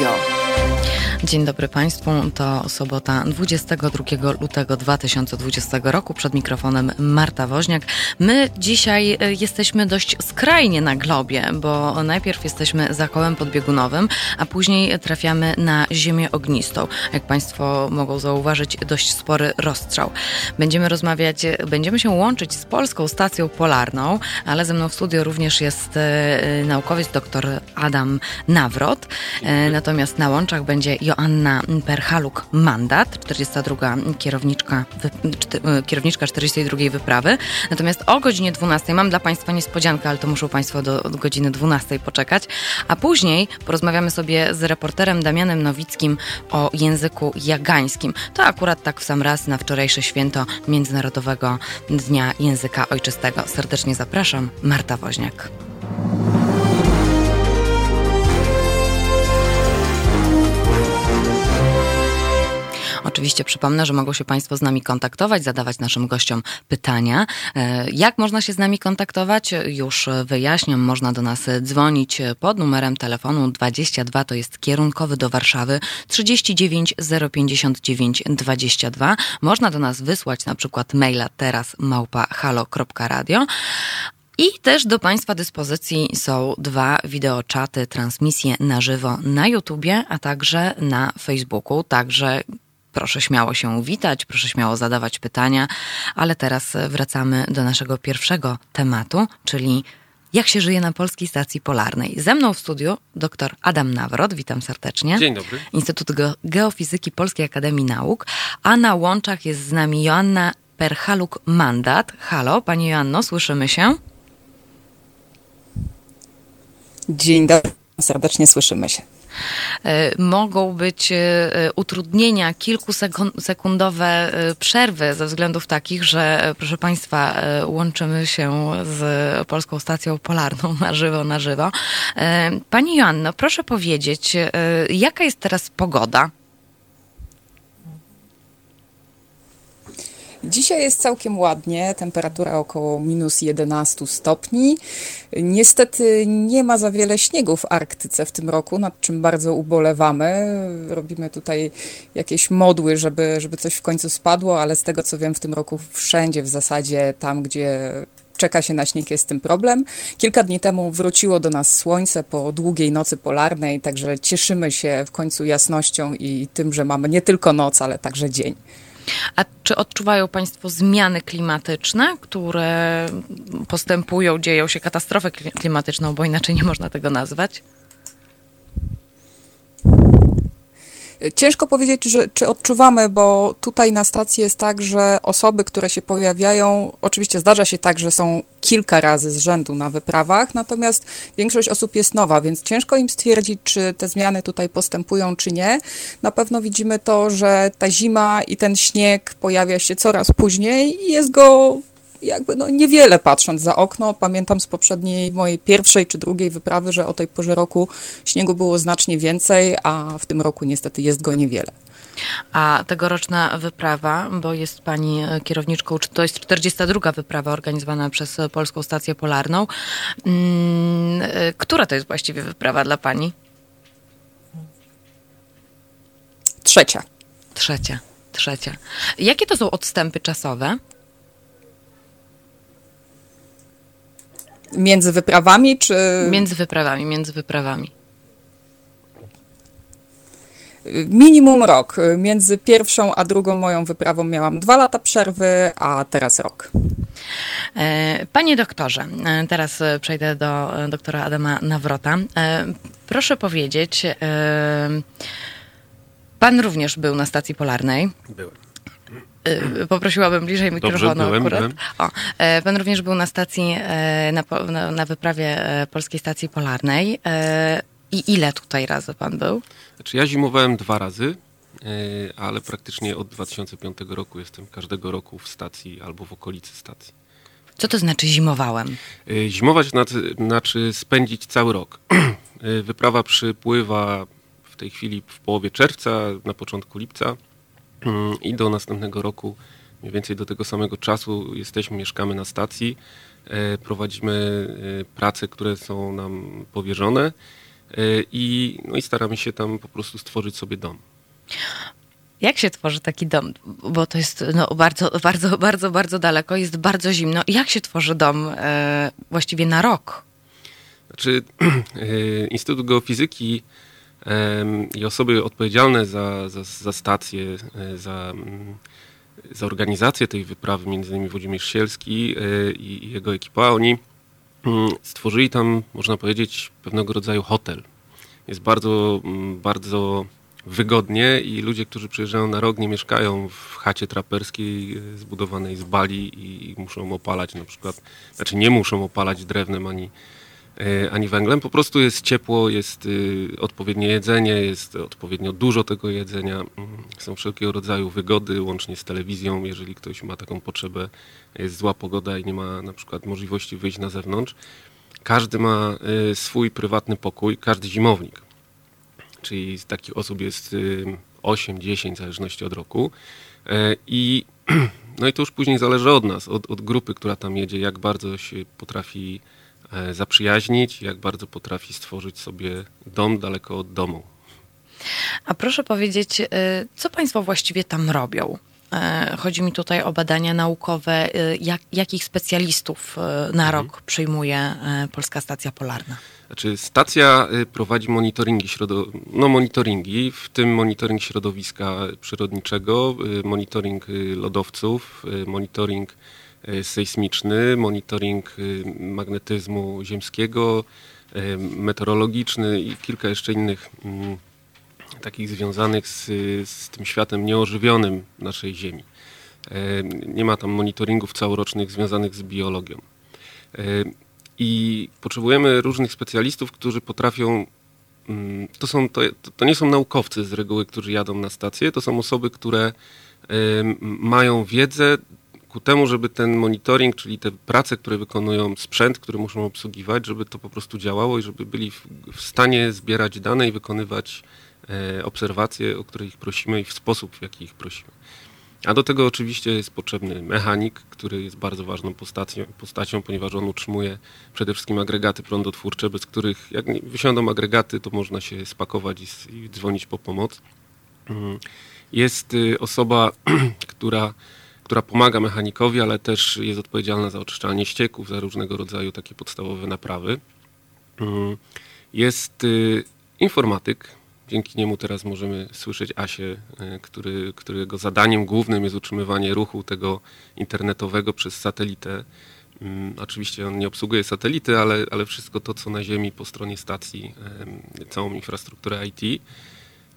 Radio. Dzień dobry Państwu. To sobota 22 lutego 2020 roku. Przed mikrofonem Marta Woźniak. My dzisiaj e, jesteśmy dość skrajnie na globie, bo najpierw jesteśmy za kołem podbiegunowym, a później trafiamy na ziemię ognistą. Jak Państwo mogą zauważyć, dość spory rozstrzał. Będziemy rozmawiać, będziemy się łączyć z Polską Stacją Polarną, ale ze mną w studio również jest e, naukowiec dr Adam Nawrot. E, natomiast na łączach będzie Joanna Perhaluk-Mandat, 42 kierowniczka, e, kierowniczka 42 wyprawy. Natomiast o godzinie 12 mam dla Państwa niespodziankę, ale to muszą Państwo do, do godziny 12 poczekać. A później porozmawiamy sobie z reporterem Damianem Nowickim o języku jagańskim. To akurat tak w sam raz na wczorajsze święto Międzynarodowego Dnia Języka Ojczystego. Serdecznie zapraszam, Marta Woźniak. Oczywiście przypomnę, że mogą się Państwo z nami kontaktować, zadawać naszym gościom pytania. E, jak można się z nami kontaktować? Już wyjaśniam, można do nas dzwonić pod numerem telefonu 22, to jest kierunkowy do Warszawy 39 059 22. Można do nas wysłać na przykład maila teraz małpa halo.radio. I też do Państwa dyspozycji są dwa wideoczaty, transmisje na żywo na YouTubie, a także na Facebooku. Także Proszę śmiało się witać, proszę śmiało zadawać pytania, ale teraz wracamy do naszego pierwszego tematu, czyli jak się żyje na Polskiej Stacji Polarnej. Ze mną w studiu dr Adam Nawrot, witam serdecznie. Dzień dobry. Instytut Geofizyki Polskiej Akademii Nauk, a na łączach jest z nami Joanna Perhaluk-Mandat. Halo, Pani Joanno, słyszymy się? Dzień dobry, serdecznie słyszymy się. E, mogą być e, utrudnienia, kilkusekundowe e, przerwy ze względów takich, że proszę Państwa, łączymy się z Polską Stacją Polarną na żywo, na żywo. Pani Joanno, proszę powiedzieć, jaka jest teraz pogoda? Dzisiaj jest całkiem ładnie, temperatura około minus 11 stopni. Niestety nie ma za wiele śniegu w Arktyce w tym roku, nad czym bardzo ubolewamy. Robimy tutaj jakieś modły, żeby, żeby coś w końcu spadło, ale z tego co wiem w tym roku wszędzie w zasadzie tam, gdzie czeka się na śnieg, jest tym problem. Kilka dni temu wróciło do nas słońce po długiej nocy polarnej, także cieszymy się w końcu jasnością i tym, że mamy nie tylko noc, ale także dzień. A czy odczuwają Państwo zmiany klimatyczne, które postępują, dzieją się katastrofę klimatyczną, bo inaczej nie można tego nazwać? Ciężko powiedzieć, że, czy odczuwamy, bo tutaj na stacji jest tak, że osoby, które się pojawiają, oczywiście zdarza się tak, że są kilka razy z rzędu na wyprawach, natomiast większość osób jest nowa, więc ciężko im stwierdzić, czy te zmiany tutaj postępują, czy nie. Na pewno widzimy to, że ta zima i ten śnieg pojawia się coraz później i jest go jakby no niewiele patrząc za okno. Pamiętam z poprzedniej mojej pierwszej czy drugiej wyprawy, że o tej porze roku śniegu było znacznie więcej, a w tym roku niestety jest go niewiele. A tegoroczna wyprawa, bo jest pani kierowniczką, to jest 42. wyprawa organizowana przez Polską Stację Polarną. Mm, która to jest właściwie wyprawa dla pani? Trzecia. Trzecia, trzecia. Jakie to są odstępy czasowe? Między wyprawami, czy. Między wyprawami, między wyprawami. Minimum rok. Między pierwszą a drugą moją wyprawą miałam dwa lata przerwy, a teraz rok. E, panie doktorze, e, teraz przejdę do doktora Adama Nawrota. E, proszę powiedzieć, pan również był na stacji polarnej. Byłem. Y, poprosiłabym bliżej mikrofonu Dobrze, byłem, akurat. byłem. O, e, pan również był na stacji, e, na, na, wyprawie e, Polskiej Stacji Polarnej. I ile tutaj razy pan był? Znaczy ja zimowałem dwa razy, ale praktycznie od 2005 roku jestem każdego roku w stacji albo w okolicy stacji. Co to znaczy zimowałem? Zimować znaczy spędzić cały rok. Wyprawa przypływa w tej chwili w połowie czerwca, na początku lipca i do następnego roku, mniej więcej do tego samego czasu jesteśmy, mieszkamy na stacji, e, prowadzimy e, prace, które są nam powierzone. i, no i staramy się tam po prostu stworzyć sobie dom. Jak się tworzy taki dom? Bo to jest no, bardzo, bardzo, bardzo, bardzo daleko, jest bardzo zimno. Jak się tworzy dom e, właściwie na rok? Znaczy, Instytut Geofizyki i osoby odpowiedzialne za, za, za stację, e, za, mm, za organizację tej wyprawy, między innymi Włodzimierz Sielski e, i jego ekipa, oni mm, stworzyli tam, można powiedzieć, pewnego rodzaju hotel. Jest bardzo, mm, bardzo wygodnie i ludzie, którzy przyjeżdżają na rok, nie mieszkają w chacie traperskiej e, zbudowanej z bali i muszą opalać na przykład, znaczy nie muszą opalać drewnem ani, ani węglem. Po prostu jest ciepło, jest e, odpowiednie jedzenie, jest odpowiednio dużo tego jedzenia. Mm, są wszelkiego rodzaju wygody, łącznie z telewizją, jeżeli ktoś ma taką potrzebę, jest zła pogoda i nie ma na przykład możliwości wyjść na zewnątrz. Każdy ma swój prywatny pokój, każdy zimownik czyli takich osób jest 8-10 w zależności od roku. E, I, no i to już później zależy od nas, od, od grupy, która tam jedzie, jak bardzo się potrafi e, zaprzyjaźnić, jak bardzo potrafi stworzyć sobie dom daleko od domu. A proszę powiedzieć, e, co Państwo właściwie tam robią? Chodzi mi tutaj o badania naukowe. Jak, jakich specjalistów na mhm. rok przyjmuje Polska Stacja Polarna? Znaczy, stacja prowadzi monitoringi, środo... no, monitoringi, w tym monitoring środowiska przyrodniczego, monitoring lodowców, monitoring sejsmiczny, monitoring magnetyzmu ziemskiego, meteorologiczny i kilka jeszcze innych mm, takich związanych z, z tym światem nieożywionym naszej Ziemi. Nie ma tam monitoringów całorocznych związanych z biologią. I potrzebujemy różnych specjalistów, którzy potrafią. Mm, to, są, to, to nie są naukowcy z reguły, którzy jadą na stację, to są osoby, które mają wiedzę ku temu, żeby ten monitoring, czyli te prace, które wykonują, sprzęt, który muszą obsługiwać, żeby to po prostu działało i żeby byli w, w stanie zbierać dane i wykonywać e, obserwacje, o które ich prosimy i w sposób, w jaki ich prosimy. A do tego oczywiście jest potrzebny mechanik, który jest bardzo ważną postacią, postacią, ponieważ on utrzymuje przede wszystkim agregaty prądotwórcze, bez których jak wysiądą agregaty, to można się spakować i, i dzwonić po pomoc. Mm. Jest y, osoba, która, która pomaga mechanikowi, ale też jest odpowiedzialna za oczyszczanie ścieków, za różnego rodzaju takie podstawowe naprawy. Mm. Jest y, informatyk, Dzięki niemu teraz możemy słyszeć Asię, e, który, którego zadaniem głównym jest utrzymywanie ruchu tego internetowego przez satelitę. Mm, oczywiście on nie obsługuje satelity, ale, ale wszystko to, co na Ziemi po stronie stacji, całą infrastrukturę IT.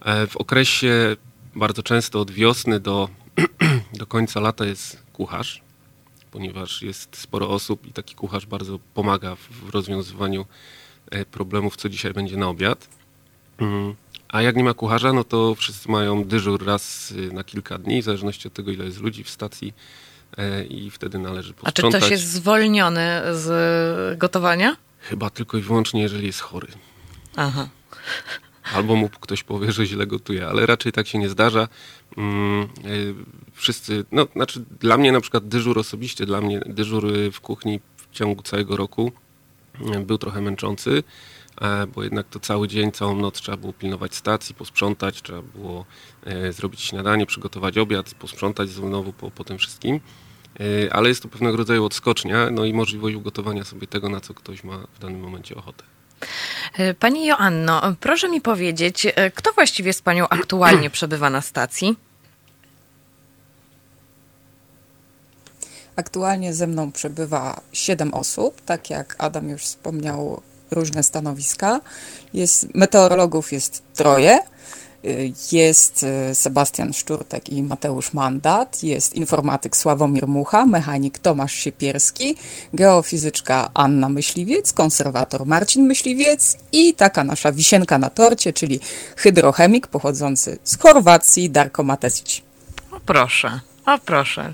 E, w okresie bardzo często od wiosny do, do końca lata jest kucharz, ponieważ jest sporo osób i taki kucharz bardzo pomaga w rozwiązywaniu e, problemów, co dzisiaj będzie na obiad. Mm. A jak nie ma kucharza, no to wszyscy mają dyżur raz y, na kilka dni, w zależności od tego, ile jest ludzi w stacji e, i wtedy należy posprzątać. A czy ktoś jest zwolniony z gotowania? Chyba tylko i wyłącznie, jeżeli jest chory. Aha. Albo mu ktoś powie, że źle gotuje, ale raczej tak się nie zdarza. Mm, e, wszyscy, no znaczy dla mnie na przykład dyżur osobiście, dla mnie dyżur w kuchni w ciągu całego roku e, był trochę męczący E, bo jednak to cały dzień, całą noc trzeba było pilnować stacji, posprzątać, trzeba było e, zrobić śniadanie, przygotować obiad, posprzątać znowu po, po tym wszystkim. E, ale jest to pewnego rodzaju odskocznia, no i możliwość ugotowania sobie tego, na co ktoś ma w danym momencie ochotę. Pani Joanno, proszę mi powiedzieć, kto właściwie z Panią aktualnie przebywa na stacji? Aktualnie ze mną przebywa siedem osób, tak jak Adam już wspomniał, różne stanowiska. Jest, meteorologów jest troje. Jest y, Sebastian Szczurtek i Mateusz Mandat, jest informatyk Sławomir Mucha, mechanik Tomasz Siepierski, geofizyczka Anna Myśliwiec, konserwator Marcin Myśliwiec i taka nasza wisienka na torcie, czyli hydrochemik pochodzący z Chorwacji Darko Matecić. O proszę, o proszę.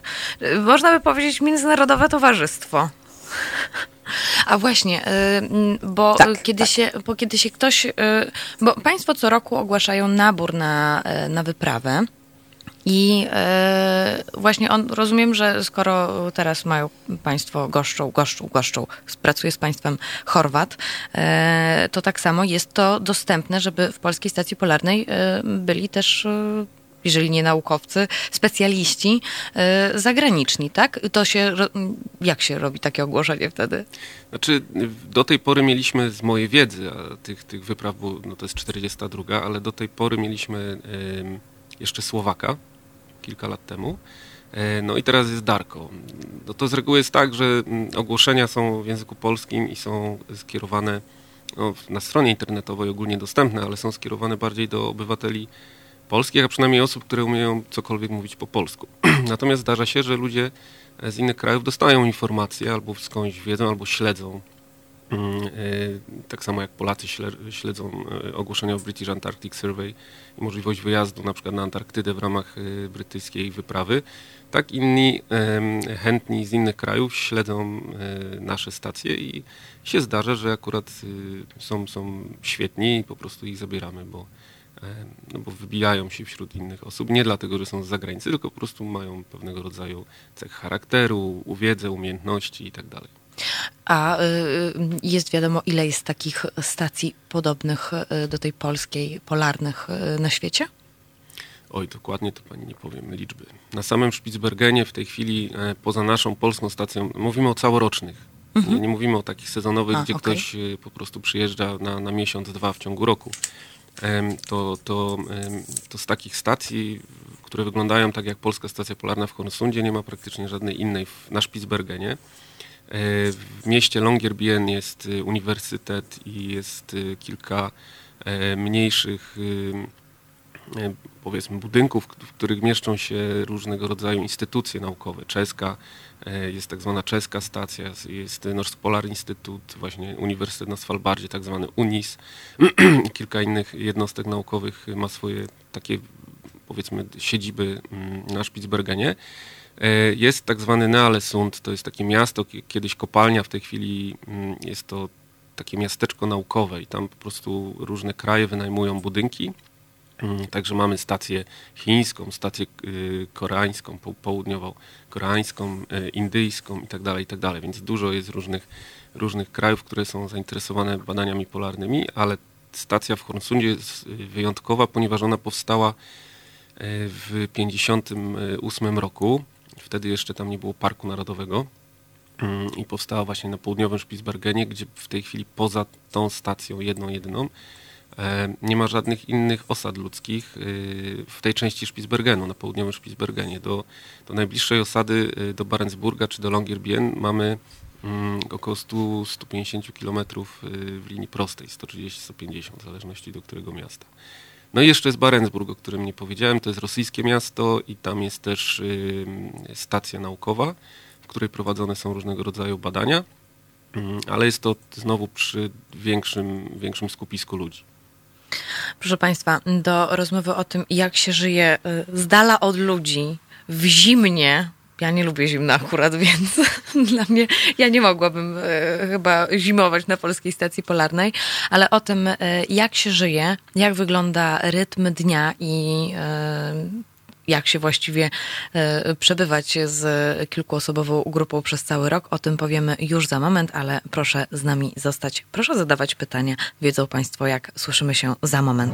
Można by powiedzieć międzynarodowe towarzystwo. A właśnie, y, bo, tak, kiedy, tak. Się, bo kiedy się ktoś. Y, bo Państwo co roku ogłaszają nabór na, y, na wyprawę. I właśnie on, rozumiem, że skoro teraz mają państwo, goszczą, goszczą, goszczą, pracuje z państwem Chorwat, to tak samo jest to dostępne, żeby w Polskiej Stacji Polarnej byli też jeżeli nie naukowcy, specjaliści e, zagraniczni, tak? To się, jak się robi takie ogłoszenie wtedy? Znaczy, do tej pory mieliśmy z mojej wiedzy, a tych, tych wypraw było, no to jest 42, ale do tej pory mieliśmy jeszcze Słowaka kilka lat temu. E, no i teraz jest Darko. No to z reguły jest tak, że ogłoszenia są w języku polskim i są skierowane no, na stronie internetowej ogólnie dostępne, ale są skierowane bardziej do obywateli polskich, a przynajmniej osób, które umieją cokolwiek mówić po polsku. Natomiast zdarza się, że ludzie z innych krajów dostają informacje albo skądś wiedzą, albo śledzą. Mm, e, tak samo jak Polacy śledzą e, ogłoszenia o British Antarctic Survey i możliwość wyjazdu na przykład na Antarktydę w ramach e, brytyjskiej wyprawy, tak inni chętni z innych krajów śledzą nasze stacje i się zdarza, że akurat są, są świetni i po prostu ich zabieramy, bo no bo wybijają się wśród innych osób, nie dlatego, że są z zagranicy, tylko po prostu mają pewnego rodzaju cech charakteru, wiedzę, umiejętności itd. Tak A y, jest wiadomo, ile jest takich stacji podobnych y, do tej polskiej, polarnych y, na świecie? Oj, dokładnie to pani nie powiem liczby. Na samym Spitsbergenie w tej chwili, e, poza naszą polską stacją, mówimy o całorocznych. Mhm. Nie, nie, mówimy o takich sezonowych, A, gdzie okay. ktoś po prostu przyjeżdża na, na miesiąc, dwa w ciągu roku to, to, to z takich stacji, które wyglądają tak jak polska stacja polarna w Hornsundzie, nie ma praktycznie żadnej innej na Spitsbergenie. E, w mieście Longyearbyen jest y, uniwersytet i jest y, kilka e, mniejszych e, powiedzmy budynków, w których mieszczą się różnego rodzaju instytucje naukowe. Czeska, E, jest tak zwana czeska stacja, jest Norsk Polar Instytut, właśnie Uniwersytet na Svalbardzie, tak zwany UNIS. Kilka innych jednostek naukowych ma swoje takie, powiedzmy, siedziby mm, na Spitsbergenie. E, jest tak zwany Nealesund, to jest takie miasto, kiedyś kopalnia, w tej chwili mm, jest to takie miasteczko naukowe i tam po prostu różne kraje wynajmują budynki także mamy stację chińską, stację y, koreańską, południowo-koreańską, y, indyjską itd., tak itd. Tak Więc dużo jest różnych, różnych krajów, które są zainteresowane badaniami polarnymi, ale stacja w Hornsundzie jest wyjątkowa, ponieważ ona powstała y, w 1958 roku. Wtedy jeszcze tam nie było Parku Narodowego mm, i powstała właśnie na południowym Spitsbergenie, gdzie w tej chwili poza tą stacją jedną, jedyną nie ma żadnych innych osad ludzkich y, w tej części Spitsbergenu, na południowym Spitsbergenie. Do, do najbliższej osady, y, do Barentsburga czy do Longyearbyen mamy mm, około 100-150 km w linii prostej, 130-150 w zależności do którego miasta. No i jeszcze jest Barentsburg, o którym nie powiedziałem, to jest rosyjskie miasto i tam jest też stacja naukowa, w której prowadzone są różnego rodzaju badania, mm, ale jest to znowu przy większym, większym skupisku ludzi. Proszę Państwa, do rozmowy o tym, jak się żyje y, z dala od ludzi, w zimnie, ja nie lubię zimna akurat, więc dla mnie, ja nie mogłabym y, chyba zimować na polskiej stacji polarnej, ale o tym, y, jak się żyje, jak wygląda rytm dnia i jak się właściwie e, przebywać z kilkuosobową grupą przez cały rok. O tym powiemy już za moment, ale proszę z nami zostać. Proszę zadawać pytania. Wiedzą Państwo, jak słyszymy się za moment.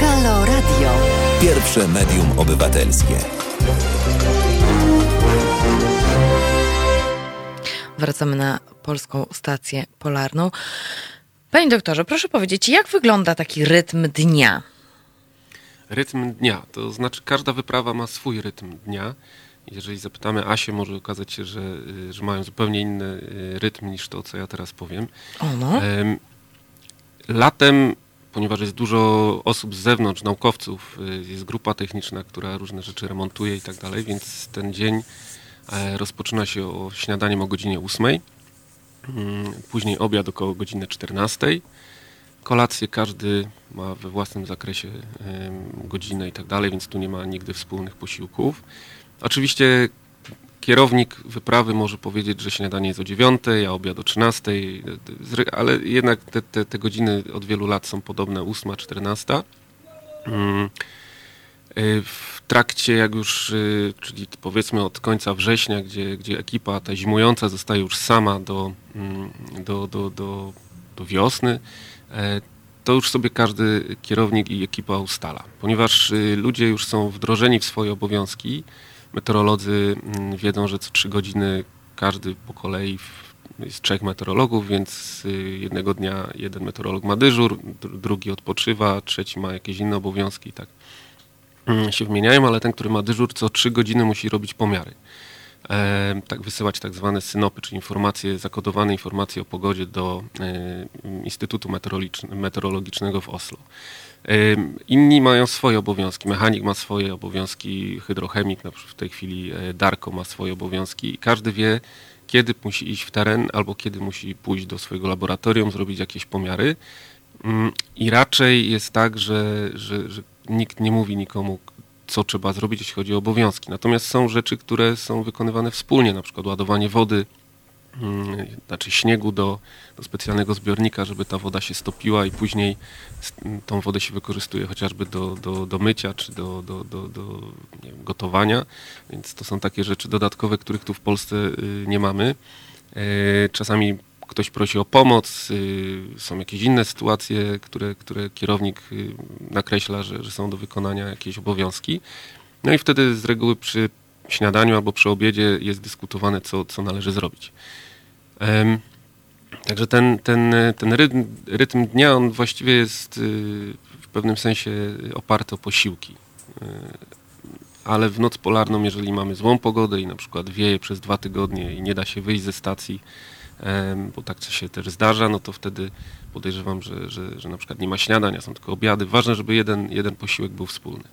Halo Radio. Pierwsze medium obywatelskie. Wracamy na polską stację polarną. Panie doktorze, proszę powiedzieć, jak wygląda taki rytm dnia? Rytm dnia, to znaczy każda wyprawa ma swój rytm dnia. Jeżeli zapytamy Asię, może okazać się, że, y, że mają zupełnie inny y, rytm niż to, co ja teraz powiem. O no. Latem, ponieważ jest dużo osób z zewnątrz, naukowców, y, jest grupa techniczna, która różne rzeczy remontuje i tak dalej, więc ten dzień e, rozpoczyna się o śniadaniem o godzinie 8, mm, później obiad około godziny 14 kolację każdy ma we własnym zakresie godzinę i tak dalej, więc tu nie ma nigdy wspólnych posiłków. Oczywiście kierownik wyprawy może powiedzieć, że śniadanie jest o 9, a obiad o 13, ale jednak te, te, te godziny od wielu lat są podobne, 8, 14. Mm. W trakcie, jak już, czyli powiedzmy od końca września, gdzie, gdzie ekipa ta zimująca zostaje już sama do, mm, do, do, do, do wiosny, to już sobie każdy kierownik i ekipa ustala. Ponieważ ludzie już są wdrożeni w swoje obowiązki, meteorolodzy mm, wiedzą, że co trzy godziny każdy po kolei jest trzech meteorologów, więc y, jednego dnia jeden meteorolog ma dyżur, drugi odpoczywa, trzeci ma jakieś inne obowiązki, tak mm, się wymieniają, ale ten, który ma dyżur, co trzy godziny musi robić pomiary. E, tak wysyłać tak zwane synopy, czyli informacje, zakodowane informacje o pogodzie do e, Instytutu Meteorologicznego w Oslo. E, inni mają swoje obowiązki. Mechanik ma swoje obowiązki, hydrochemik, na przykład w tej chwili Darko ma swoje obowiązki. Każdy wie, kiedy musi iść w teren albo kiedy musi pójść do swojego laboratorium, zrobić jakieś pomiary. Mm, I raczej jest tak, że, że, że nikt nie mówi nikomu, co trzeba zrobić, jeśli chodzi o obowiązki. Natomiast są rzeczy, które są wykonywane wspólnie, na przykład ładowanie wody, mm, znaczy śniegu do, do specjalnego zbiornika, żeby ta woda się stopiła i później tą wodę się wykorzystuje chociażby do, do, do mycia czy do, do, do, do wiem, gotowania. Więc to są takie rzeczy dodatkowe, których tu w Polsce y, nie mamy. E, czasami ktoś prosi o pomoc, y, są jakieś inne sytuacje, które, które kierownik y, nakreśla, że, że są do wykonania jakieś obowiązki. No i wtedy z reguły przy śniadaniu albo przy obiedzie jest dyskutowane, co, co należy zrobić. Także ten, ten, ten rytm, rytm dnia, on właściwie jest y, w pewnym sensie oparty o posiłki. Ale w noc polarną, jeżeli mamy złą pogodę i na przykład wieje przez dwa tygodnie i nie da się wyjść ze stacji, bo tak się też zdarza, no to wtedy podejrzewam, że, że, że na przykład nie ma śniadania, są tylko obiady. Ważne, żeby jeden, jeden posiłek był wspólny.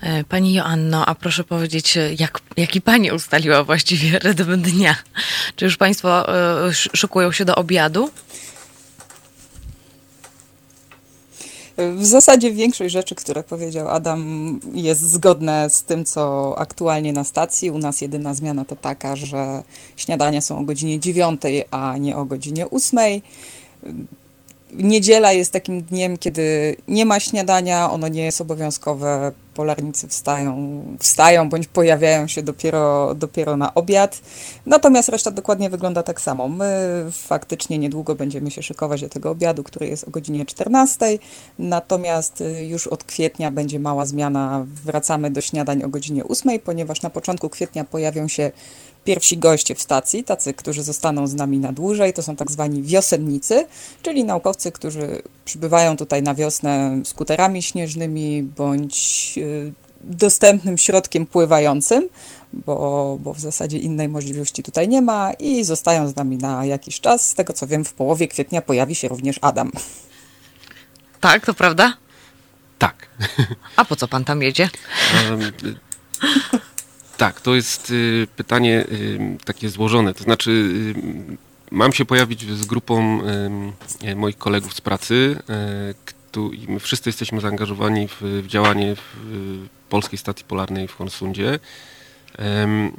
E, pani Joanno, a proszę powiedzieć, jak, jaki Pani ustaliła właściwie rytm dnia? Czy już Państwo y, szykują się do obiadu? W zasadzie większość rzeczy, które powiedział Adam, jest zgodne z tym, co aktualnie na stacji. U nas jedyna zmiana to taka, że śniadania są o godzinie 9, a nie o godzinie 8 Niedziela jest takim dniem, kiedy nie ma śniadania, ono nie jest obowiązkowe. Polarnicy wstają, wstają bądź pojawiają się dopiero, dopiero na obiad. Natomiast reszta dokładnie wygląda tak samo. My faktycznie niedługo będziemy się szykować do tego obiadu, który jest o godzinie 14. Natomiast już od kwietnia będzie mała zmiana. Wracamy do śniadań o godzinie 8, ponieważ na początku kwietnia pojawią się pierwsi goście w stacji, tacy, którzy zostaną z nami na dłużej, to są tak zwani wiosennicy, czyli naukowcy, którzy przybywają tutaj na wiosnę skuterami śnieżnymi bądź y, dostępnym środkiem pływającym, bo, bo w zasadzie innej możliwości tutaj nie ma i zostają z nami na jakiś czas. Z tego co wiem, w połowie kwietnia pojawi się również Adam. Tak, to prawda? Tak. A po co pan tam jedzie? Tak, to jest y, pytanie y, takie złożone. To znaczy, y, mam się pojawić z grupą moich kolegów z pracy. My wszyscy jesteśmy zaangażowani w, działanie w Polskiej Stacji Polarnej w Hornsundzie.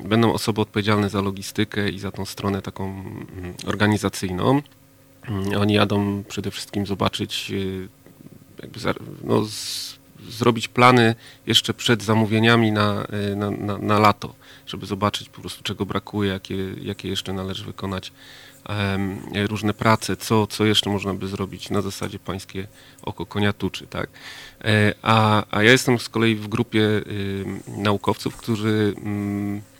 Będą osoby odpowiedzialne za logistykę i za tą stronę taką mm, organizacyjną. Mm, oni jadą przede wszystkim zobaczyć, jakby no, zrobić plany jeszcze przed zamówieniami na, e, na, na, na lato, żeby zobaczyć po prostu czego brakuje, jakie, jakie jeszcze należy wykonać um, różne prace, co, co jeszcze można by zrobić na zasadzie pańskie oko konia tuczy, tak? E, a, a ja jestem z kolei w grupie y, naukowców, którzy y,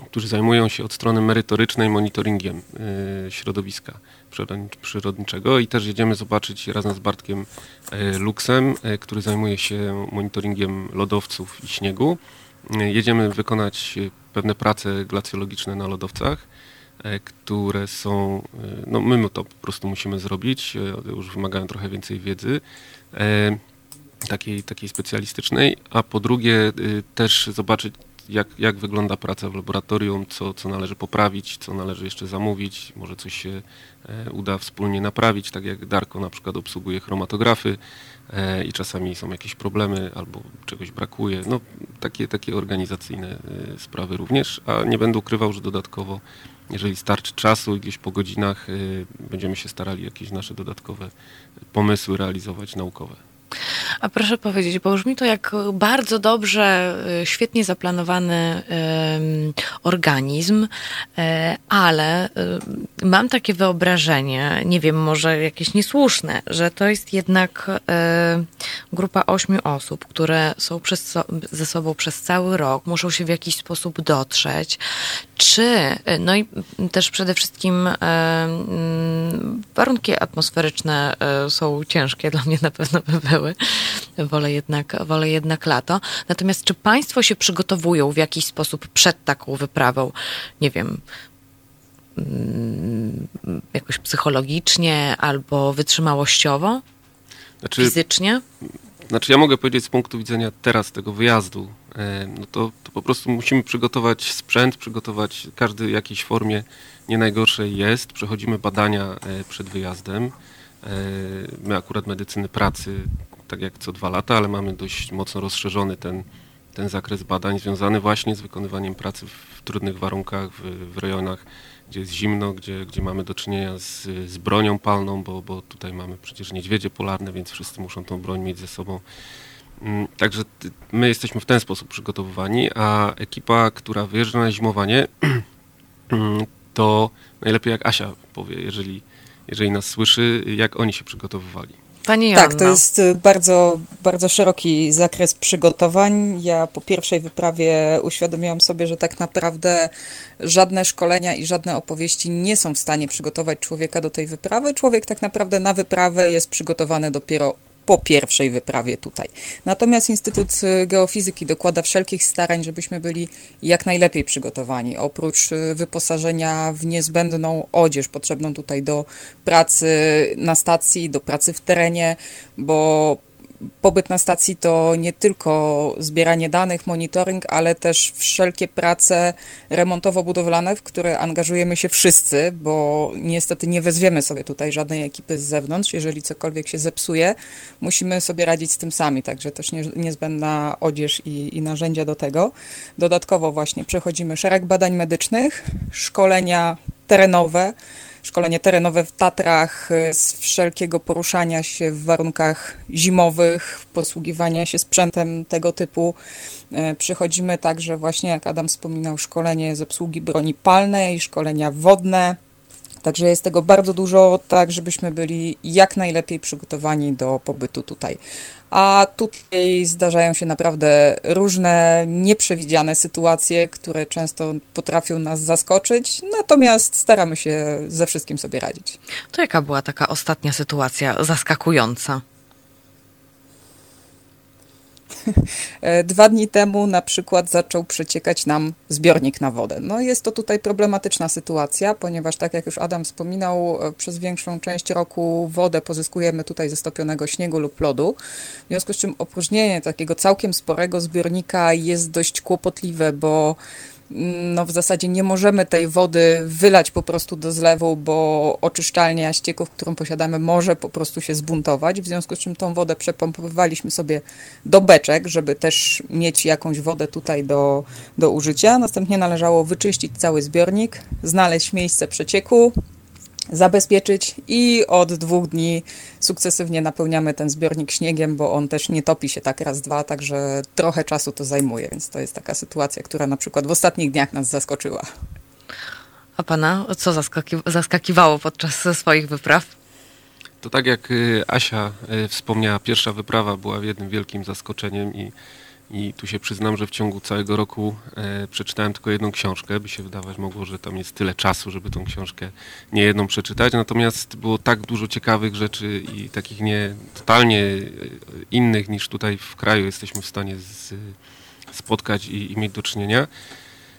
którzy zajmują się od strony merytorycznej monitoringiem y, środowiska przyrodniczego i też jedziemy zobaczyć razem z Bartkiem y, Luksem, y, który zajmuje się monitoringiem lodowców i śniegu. Jedziemy wykonać pewne prace glacjologiczne na lodowcach, które są, no my to po prostu musimy zrobić, już wymagają trochę więcej wiedzy takiej, takiej specjalistycznej, a po drugie też zobaczyć jak, jak wygląda praca w laboratorium, co, co należy poprawić, co należy jeszcze zamówić, może coś się e, uda wspólnie naprawić, tak jak Darko na przykład obsługuje chromatografy e, i czasami są jakieś problemy albo czegoś brakuje. No, takie, takie organizacyjne e, sprawy również, a nie będę ukrywał, że dodatkowo jeżeli starczy czasu i gdzieś po godzinach będziemy się starali jakieś nasze dodatkowe pomysły realizować naukowe. A proszę powiedzieć, bo brzmi to jak bardzo dobrze, y, świetnie zaplanowany organizm, e, ale y, mam takie wyobrażenie, nie wiem, może jakieś niesłuszne, że to jest jednak e, grupa ośmiu osób, które są przez, ze sobą przez cały rok, muszą się w jakiś sposób dotrzeć. Czy, no i też przede wszystkim mm, warunki atmosferyczne e, są ciężkie, dla mnie na pewno by były. Wolę jednak, wolę jednak lato. Natomiast czy Państwo się przygotowują w jakiś sposób przed taką wyprawą? Nie wiem, mm, jakoś psychologicznie albo wytrzymałościowo? Znaczy, fizycznie? Znaczy ja mogę powiedzieć z punktu widzenia teraz tego wyjazdu, e, no to, to po prostu musimy przygotować sprzęt, przygotować każdy w jakiejś formie nie najgorszej jest. Przechodzimy badania e, przed wyjazdem. E, my akurat medycyny pracy, tak jak co dwa lata, ale mamy dość mocno rozszerzony ten, ten zakres badań związany właśnie z wykonywaniem pracy w trudnych warunkach, w, w rejonach, gdzie jest zimno, gdzie, gdzie mamy do czynienia z, z bronią palną, bo, bo tutaj mamy przecież niedźwiedzie polarne, więc wszyscy muszą tą broń mieć ze sobą. Mm, także my jesteśmy w ten sposób przygotowywani, a ekipa, która wyjeżdża na zimowanie, mm, to najlepiej jak Asia powie, jeżeli, jeżeli nas słyszy, jak oni się przygotowywali. Pani Joanna. Tak, to jest y, bardzo, bardzo szeroki zakres przygotowań. Ja po pierwszej wyprawie uświadomiłam sobie, że tak naprawdę żadne szkolenia i żadne opowieści nie są w stanie przygotować człowieka do tej wyprawy. Człowiek tak naprawdę na wyprawę jest przygotowany dopiero po pierwszej wyprawie tutaj. Natomiast Instytut Geofizyki dokłada wszelkich starań, żebyśmy byli jak najlepiej przygotowani. Oprócz y, wyposażenia w niezbędną odzież potrzebną tutaj do pracy na stacji, do pracy w terenie, bo pobyt na stacji to nie tylko zbieranie danych, monitoring, ale też wszelkie prace remontowo-budowlane, w które angażujemy się wszyscy, bo niestety nie wezwiemy sobie tutaj żadnej ekipy z zewnątrz. Jeżeli cokolwiek się zepsuje, musimy sobie radzić z tym sami, także też nie, niezbędna odzież i, i narzędzia do tego. Dodatkowo właśnie przechodzimy szereg badań medycznych, szkolenia terenowe, szkolenie terenowe w Tatrach, y, z wszelkiego poruszania się w warunkach zimowych, posługiwania się sprzętem tego typu. Y, przychodzimy także właśnie, jak Adam wspominał, szkolenie z obsługi broni palnej, szkolenia wodne. Także jest tego bardzo dużo, tak żebyśmy byli jak najlepiej przygotowani do pobytu tutaj a tutaj zdarzają się naprawdę różne nieprzewidziane sytuacje, które często potrafią nas zaskoczyć, natomiast staramy się ze wszystkim sobie radzić. To jaka była taka ostatnia sytuacja zaskakująca? Dwa dni temu na przykład zaczął przeciekać nam zbiornik na wodę. No jest to tutaj problematyczna sytuacja, ponieważ tak jak już Adam wspominał, przez większą część roku wodę pozyskujemy tutaj ze stopionego śniegu lub lodu. W związku z czym opróżnienie takiego całkiem sporego zbiornika jest dość kłopotliwe, bo no w zasadzie nie możemy tej wody wylać po prostu do zlewu, bo oczyszczalnia ścieków, którą posiadamy, może po prostu się zbuntować, w związku z czym tą wodę przepompowywaliśmy sobie do beczek, żeby też mieć jakąś wodę tutaj do, do użycia. Następnie należało wyczyścić cały zbiornik, znaleźć miejsce przecieku, zabezpieczyć i od dwóch dni sukcesywnie napełniamy ten zbiornik śniegiem, bo on też nie topi się tak raz, dwa, także trochę czasu to zajmuje, więc to jest taka sytuacja, która na przykład w ostatnich dniach nas zaskoczyła. A pana co zaskaki zaskakiwało podczas swoich wypraw? To tak jak y, Asia y, wspomniała, pierwsza wyprawa była jednym wielkim zaskoczeniem i i tu się przyznam, że w ciągu całego roku e, przeczytałem tylko jedną książkę. By się wydawać mogło, że tam jest tyle czasu, żeby tą książkę nie jedną przeczytać. Natomiast było tak dużo ciekawych rzeczy i takich nie totalnie e, innych niż tutaj w kraju jesteśmy w stanie z, spotkać i, i mieć do czynienia,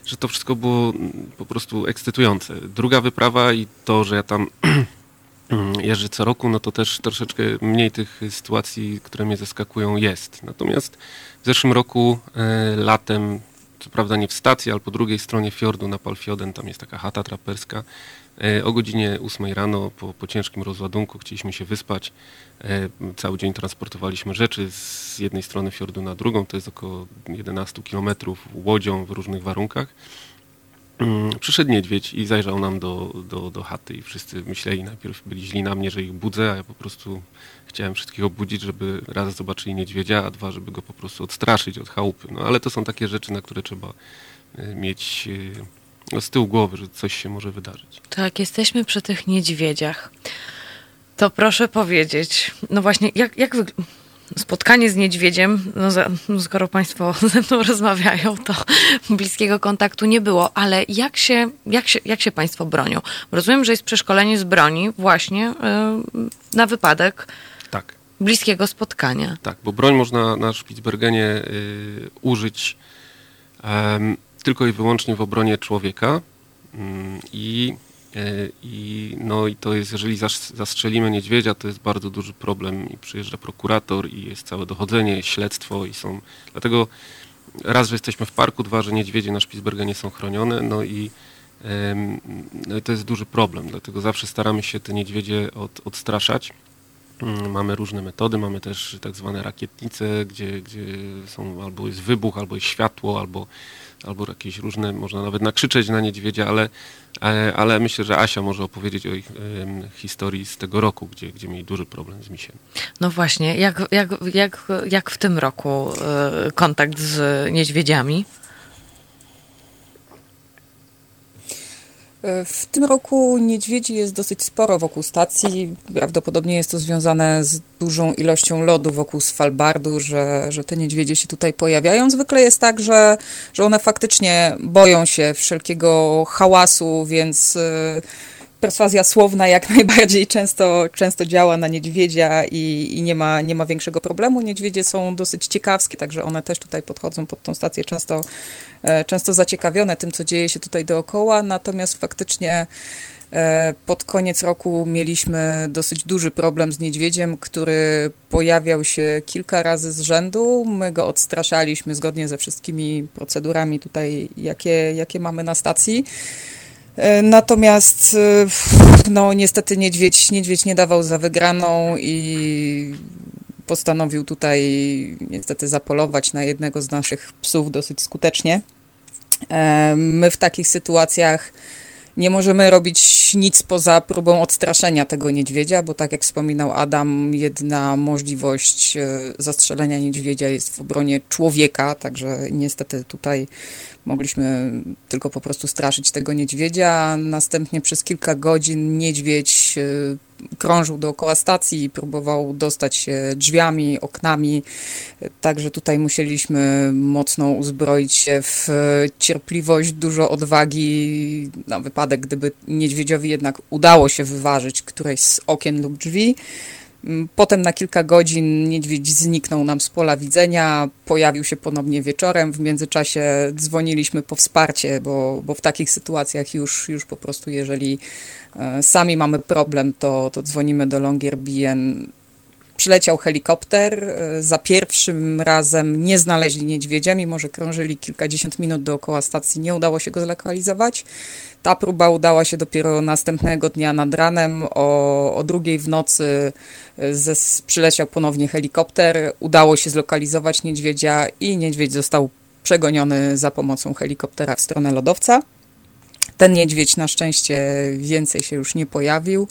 że to wszystko było mm, po prostu ekscytujące. Druga wyprawa i to, że ja tam jeżdżę co roku, no to też troszeczkę mniej tych sytuacji, które mnie zaskakują jest. Natomiast w zeszłym roku e, latem, co prawda nie w stacji, ale po drugiej stronie fiordu na Palfioden, tam jest taka chata traperska, e, o godzinie 8 rano po, po ciężkim rozładunku chcieliśmy się wyspać. E, cały dzień transportowaliśmy rzeczy z jednej strony fiordu na drugą, to jest około 11 kilometrów łodzią w różnych warunkach. mm, przyszedł niedźwiedź i zajrzał nam do, do, do chaty i wszyscy myśleli, najpierw byli źli na mnie, że ich budzę, a ja po prostu chciałem wszystkich obudzić, żeby raz zobaczyli niedźwiedzia, a dwa, żeby go po prostu odstraszyć od chałupy. No ale to są takie rzeczy, na które trzeba y, mieć no, z tyłu głowy, że coś się może wydarzyć. Tak, jesteśmy przy tych niedźwiedziach. To proszę powiedzieć, no właśnie, jak, jak wygląda spotkanie z niedźwiedziem, no, za, no skoro Państwo ze mną rozmawiają, to bliskiego kontaktu nie było, ale jak się, jak się, jak się Państwo bronią? Rozumiem, że jest przeszkolenie z broni właśnie yy, na wypadek. Bliskiego spotkania. Tak, bo broń można na Spitsbergenie yy, użyć yy, tylko i wyłącznie w obronie człowieka mm, i E, I, no i to jest, jeżeli zastrzelimy niedźwiedzia, to jest bardzo duży problem i przyjeżdża prokurator i jest całe dochodzenie, śledztwo i są... Dlatego raz, że jesteśmy w parku, dwa, że niedźwiedzie na Spitsbergenie są chronione, no i, no i to jest duży problem, dlatego zawsze staramy się te niedźwiedzie od, odstraszać. Mm, mamy różne metody, mamy też tak zwane rakietnice, gdzie, gdzie są albo jest wybuch, albo jest światło, albo albo jakieś różne, można nawet nakrzyczeć na niedźwiedzia, ale, e, ale myślę, że Asia może opowiedzieć o ich historii z tego roku, gdzie, gdzie mieli duży problem z misiem. No właśnie, jak, jak, jak, jak w tym roku e, kontakt z niedźwiedziami? W tym roku niedźwiedzi jest dosyć sporo wokół stacji. Prawdopodobnie jest to związane z dużą ilością lodu wokół Svalbardu, że, że te niedźwiedzie się tutaj pojawiają. Zwykle jest tak, że, że one faktycznie boją się wszelkiego hałasu, więc y, perswazja słowna jak najbardziej często, często działa na niedźwiedzia i, i, nie, ma, nie ma większego problemu. Niedźwiedzie są dosyć ciekawskie, także one też tutaj podchodzą pod tą stację często, e, często zaciekawione tym, co dzieje się tutaj dookoła, natomiast faktycznie e, pod koniec roku mieliśmy dosyć duży problem z niedźwiedziem, który pojawiał się kilka razy z rzędu. My go odstraszaliśmy zgodnie ze wszystkimi procedurami tutaj, jakie, jakie mamy na stacji. E, natomiast e, no niestety niedźwiedź, niedźwiedź nie dawał za wygraną i postanowił tutaj niestety zapolować na jednego z naszych psów dosyć skutecznie. E, my w takich sytuacjach nie możemy robić nic poza próbą odstraszenia tego niedźwiedzia, bo tak jak wspominał Adam, jedna możliwość zastrzelenia niedźwiedzia jest w obronie człowieka, także niestety tutaj Mogliśmy tylko po prostu straszyć tego niedźwiedzia. Następnie przez kilka godzin niedźwiedź e, krążył dookoła stacji i próbował dostać się drzwiami, oknami. Także tutaj musieliśmy mocno uzbroić się w cierpliwość, dużo odwagi na wypadek, gdyby niedźwiedziowi jednak udało się wyważyć któreś z okien lub drzwi. Mm, potem na kilka godzin niedźwiedź zniknął nam z pola widzenia, pojawił się ponownie wieczorem. W międzyczasie dzwoniliśmy po wsparcie, bo, bo w takich sytuacjach już, już po prostu, jeżeli e, sami mamy problem, to, to dzwonimy do Longyearbyen. Przyleciał helikopter. E, za pierwszym razem nie znaleźli niedźwiedzia, mimo że krążyli kilkadziesiąt minut dookoła stacji, nie udało się go zlokalizować. Ta próba udała się dopiero następnego dnia nad ranem. O, o drugiej w nocy e, ze, przyleciał ponownie helikopter. Udało się zlokalizować niedźwiedzia i niedźwiedź został przegoniony za pomocą helikoptera w stronę lodowca. Ten niedźwiedź na szczęście więcej się już nie pojawił.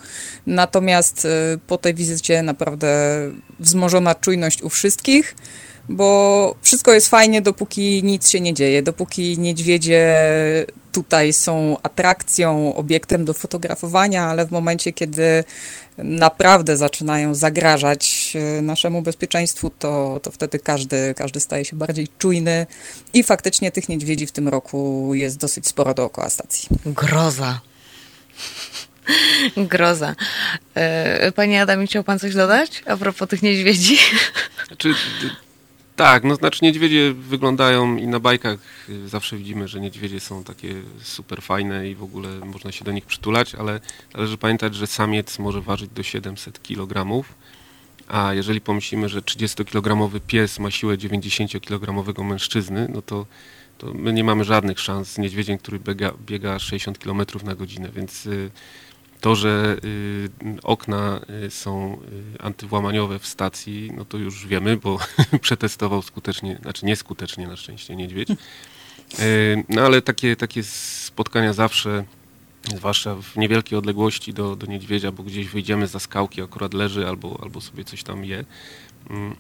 Natomiast e, po tej wizycie naprawdę wzmożona czujność u wszystkich bo wszystko jest fajnie, dopóki nic się nie dzieje, dopóki niedźwiedzie tutaj są atrakcją, obiektem do fotografowania, ale w momencie, kiedy naprawdę zaczynają zagrażać e, naszemu bezpieczeństwu, to, to wtedy każdy, każdy staje się bardziej czujny i faktycznie tych niedźwiedzi w tym roku jest dosyć sporo dookoła stacji. Groza. Groza. E, panie Adamie, chciał pan coś dodać a propos tych niedźwiedzi? Znaczy, tak, no znaczy niedźwiedzie wyglądają i na bajkach y, zawsze widzimy, że niedźwiedzie są takie super fajne i w ogóle można się do nich przytulać, ale należy pamiętać, że samiec może ważyć do 700 kg, a jeżeli pomyślimy, że 30-kilogramowy pies ma siłę 90-kilogramowego mężczyzny, no to, to my nie mamy żadnych szans z niedźwiedziem, który biega, biega 60 km na godzinę, więc y, to, że y, okna y, są y, antywłamaniowe w stacji, no to już wiemy, bo przetestował skutecznie, znaczy nieskutecznie na szczęście niedźwiedź. No ale takie, takie spotkania zawsze, zwłaszcza w niewielkiej odległości do, do niedźwiedzia, bo gdzieś wyjdziemy za skałki, akurat leży albo, albo sobie coś tam je, Mm,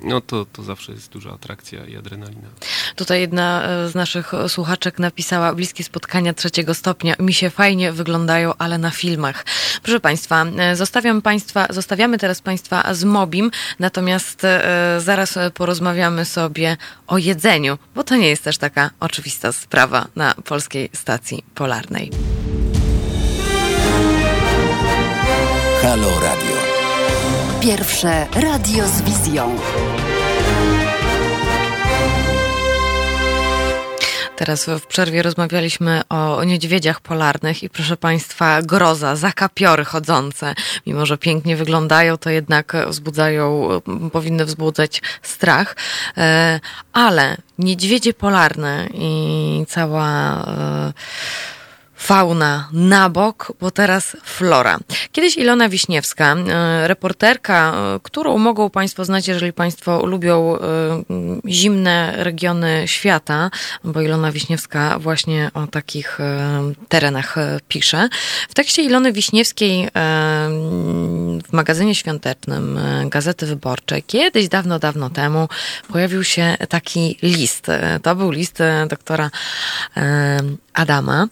no to, to zawsze jest duża atrakcja i adrenalina. Tutaj jedna e, z naszych słuchaczek napisała bliskie spotkania trzeciego stopnia. Mi się fajnie wyglądają, ale na filmach. Proszę Państwa, e, zostawiam Państwa, zostawiamy teraz Państwa z Mobim, natomiast e, zaraz porozmawiamy sobie o jedzeniu, bo to nie jest też taka oczywista sprawa na polskiej stacji polarnej. Halo Radio. Pierwsze radio z wizją. Teraz w przerwie rozmawialiśmy o niedźwiedziach polarnych i proszę Państwa, groza, zakapiory chodzące, mimo że pięknie wyglądają, to jednak wzbudzają, powinny wzbudzać strach. E, ale niedźwiedzie polarne i cała e, fauna na bok, bo teraz flora. Kiedyś Ilona Wiśniewska, e, reporterka, e, którą mogą Państwo znać, jeżeli Państwo lubią e, zimne regiony świata, bo Ilona Wiśniewska właśnie o takich terenach pisze. W tekście Ilony Wiśniewskiej w magazynie świątecznym Gazety Wyborczej kiedyś, dawno, dawno temu pojawił się taki list. To był list doktora Adama.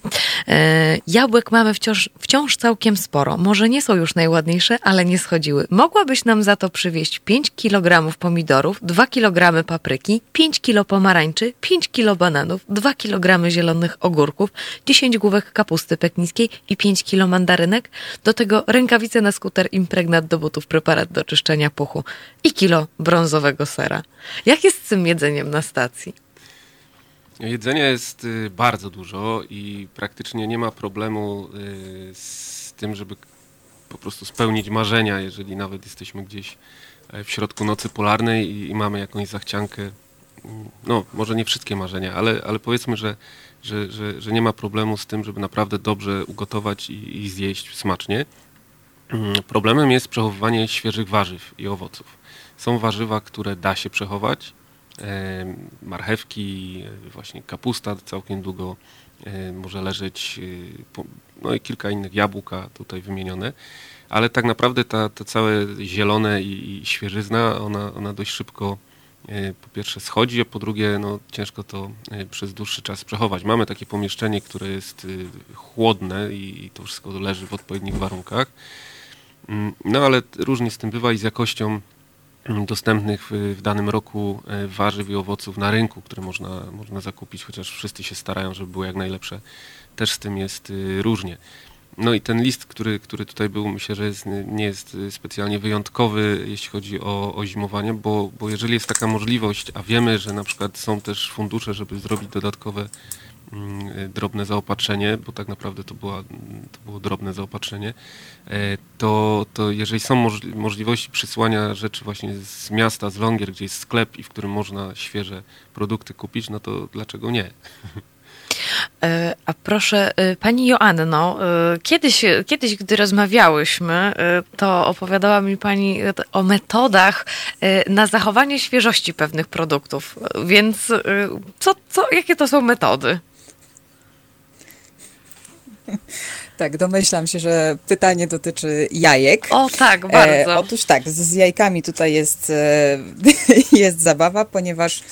E, jabłek mamy wciąż, wciąż całkiem sporo. Może nie są już najładniejsze, ale nie schodziły. Mogłabyś nam za to przywieźć 5 kg pomidorów, 2 kg papryki, 5 kg pomarańczy, 5 kg bananów, 2 kg zielonych ogórków, 10 główek kapusty peknińskiej i 5 kg mandarynek. Do tego rękawice na skuter, impregnat do butów, preparat do czyszczenia puchu i kilo brązowego sera. Jak jest z tym jedzeniem na stacji? Jedzenia jest y, bardzo dużo i praktycznie nie ma problemu y, z tym, żeby po prostu spełnić marzenia, jeżeli nawet jesteśmy gdzieś e, w środku nocy polarnej i, mamy jakąś zachciankę. No, może nie wszystkie marzenia, ale, ale powiedzmy, że, że, że, że nie ma problemu z tym, żeby naprawdę dobrze ugotować i, i zjeść smacznie. Mm, problemem jest przechowywanie świeżych warzyw i owoców. Są warzywa, które da się przechować, marchewki, właśnie kapusta całkiem długo może leżeć, e, no i kilka innych jabłka tutaj wymienione, ale tak naprawdę ta, całe zielone i, i świeżyzna, ona, ona dość szybko e, po pierwsze schodzi, a po drugie no, ciężko to e, przez dłuższy czas przechować. Mamy takie pomieszczenie, które jest chłodne i to wszystko leży w odpowiednich warunkach. Mm, no ale różnie z tym bywa i z jakością dostępnych w, w, danym roku e, warzyw i owoców na rynku, które można, można zakupić, chociaż wszyscy się starają, żeby były jak najlepsze. Też z tym jest y, różnie. No i ten list, który, który tutaj był, myślę, że jest, nie jest specjalnie wyjątkowy, jeśli chodzi o, o zimowanie, bo, bo jeżeli jest taka możliwość, a wiemy, że na przykład są też fundusze, żeby zrobić dodatkowe drobne zaopatrzenie, bo tak naprawdę to, była, to było drobne zaopatrzenie, e, to, to jeżeli są możliwości przysłania rzeczy właśnie z miasta, z Longier, gdzie jest sklep i w którym można świeże produkty kupić, no to dlaczego nie? E, a proszę, e, pani Joanno, kiedyś, kiedyś, gdy rozmawiałyśmy, to opowiadała mi pani o metodach na zachowanie świeżości pewnych produktów. Więc co, co, jakie to są metody? Tak, domyślam się, że pytanie dotyczy jajek. O tak, bardzo. E, otóż tak, z, z jajkami tutaj jest, e, jest zabawa, ponieważ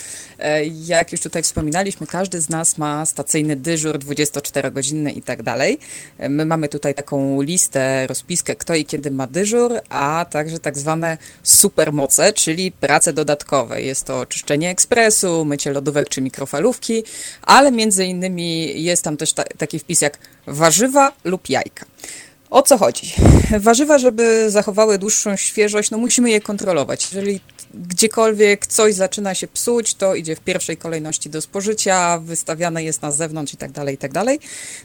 jak już tutaj wspominaliśmy, każdy z nas ma stacyjny dyżur 24-godzinny i tak dalej. E, my mamy tutaj taką listę, rozpiskę, kto i kiedy ma dyżur, a także tak zwane supermoce, czyli prace dodatkowe. Jest to czyszczenie ekspresu, mycie lodówek czy mikrofalówki, ale między innymi jest tam też ta, taki wpis jak warzywa lub jajka. O co chodzi? Warzywa, żeby zachowały dłuższą świeżość, no musimy je kontrolować. Jeżeli gdziekolwiek coś zaczyna się psuć, to idzie w pierwszej kolejności do spożycia, wystawiane jest na zewnątrz i tak dalej, i tak dalej.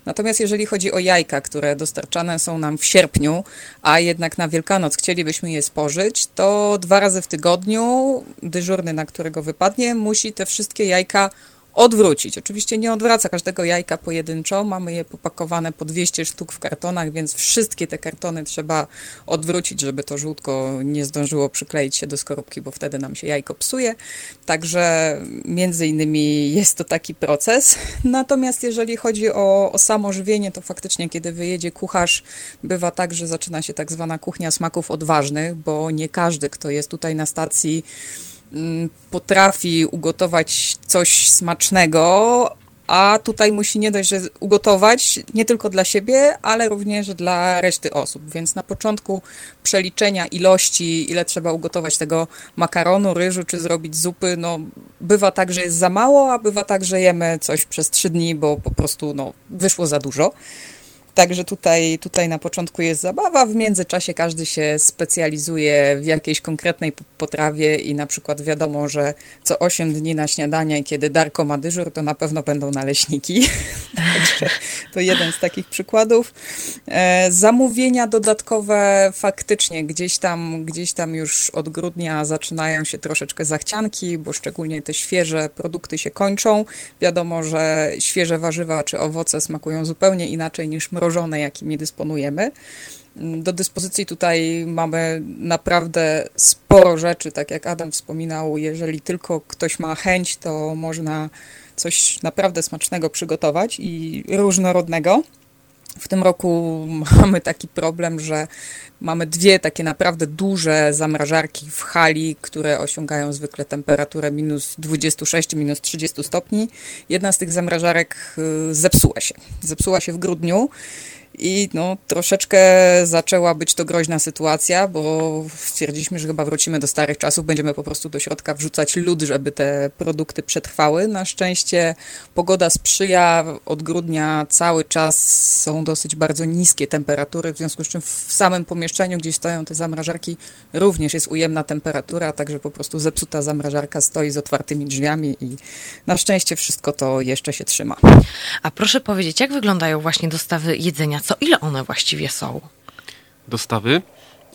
Natomiast jeżeli chodzi o jajka, które dostarczane są nam w sierpniu, a jednak na Wielkanoc chcielibyśmy je spożyć, to dwa razy w tygodniu dyżurny, na którego wypadnie, musi te wszystkie jajka odwrócić. Oczywiście nie odwraca każdego jajka pojedynczo, mamy je popakowane po 200 sztuk w kartonach, więc wszystkie te kartony trzeba odwrócić, żeby to żółtko nie zdążyło przykleić się do skorupki, bo wtedy nam się jajko psuje. Także między innymi jest to taki proces. Natomiast jeżeli chodzi o, o samo żywienie, to faktycznie kiedy wyjedzie kucharz, bywa tak, że zaczyna się tak zwana kuchnia smaków odważnych, bo nie każdy, kto jest tutaj na stacji, potrafi ugotować coś smacznego, a tutaj musi nie dość, że ugotować nie tylko dla siebie, ale również dla reszty osób. Więc na początku przeliczenia ilości, ile trzeba ugotować tego makaronu, ryżu czy zrobić zupy, no bywa tak, że jest za mało, a bywa tak, że jemy coś przez trzy dni, bo po prostu no, wyszło za dużo. Także tutaj, tutaj na początku jest zabawa, w międzyczasie każdy się specjalizuje w jakiejś konkretnej potrawie i na przykład wiadomo, że co 8 dni na śniadanie, kiedy Darko ma dyżur, to na pewno będą naleśniki. Także to jeden z takich przykładów. E, zamówienia dodatkowe faktycznie gdzieś tam, gdzieś tam już od grudnia zaczynają się troszeczkę zachcianki, bo szczególnie te świeże produkty się kończą. Wiadomo, że świeże warzywa czy owoce smakują zupełnie inaczej niż mrożone mrożone, jakimi dysponujemy. Do dyspozycji tutaj mamy naprawdę sporo rzeczy, tak jak Adam wspominał, jeżeli tylko ktoś ma chęć, to można coś naprawdę smacznego przygotować i różnorodnego. W tym roku mamy taki problem, że mamy dwie takie naprawdę duże zamrażarki w hali, które osiągają zwykle temperaturę minus 26, minus 30 stopni. Jedna z tych zamrażarek y, zepsuła się. Zepsuła się w grudniu i no, troszeczkę zaczęła być to groźna sytuacja, bo stwierdziliśmy, że chyba wrócimy do starych czasów, będziemy po prostu do środka wrzucać lód, żeby te produkty przetrwały. Na szczęście pogoda sprzyja, od grudnia cały czas są dosyć bardzo niskie temperatury, w związku z czym w samym pomieszczeniu, gdzie stoją te zamrażarki, również jest ujemna temperatura, także po prostu zepsuta zamrażarka stoi z otwartymi drzwiami i na szczęście wszystko to jeszcze się trzyma. A proszę powiedzieć, jak wyglądają właśnie dostawy jedzenia co ile one właściwie są? Dostawy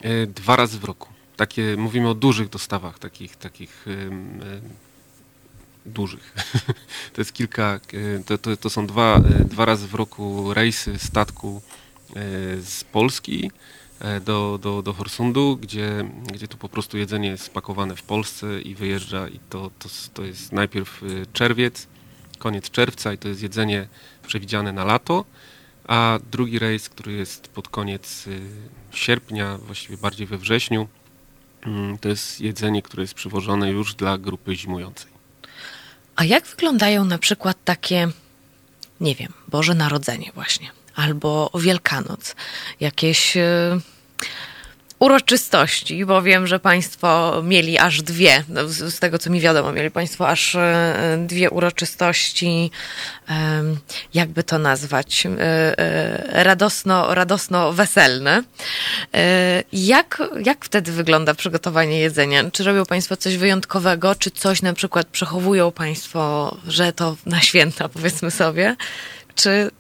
e, dwa razy w roku. Takie, mówimy o dużych dostawach, takich, takich dużych. to jest kilka, e, to, to, to są dwa, e, dwa razy w roku rejsy statku z Polski do, do, do Horsundu, gdzie, gdzie tu po prostu jedzenie jest spakowane w Polsce i wyjeżdża i to, to, to jest najpierw czerwiec, koniec czerwca i to jest jedzenie przewidziane na lato, a drugi rejs, który jest pod koniec y, sierpnia, właściwie bardziej we wrześniu, mm, to jest jedzenie, które jest przywożone już dla grupy zimującej. A jak wyglądają na przykład takie, nie wiem, Boże Narodzenie właśnie, albo Wielkanoc, jakieś y, uroczystości, bo wiem, że Państwo mieli aż dwie, no, z tego co mi wiadomo, mieli Państwo aż e, dwie uroczystości, jakby to nazwać, e, e, radosno, radosno weselne. Jak, jak wtedy wygląda przygotowanie jedzenia? Czy robią Państwo coś wyjątkowego, czy coś na przykład przechowują Państwo, że to na święta, powiedzmy sobie, czy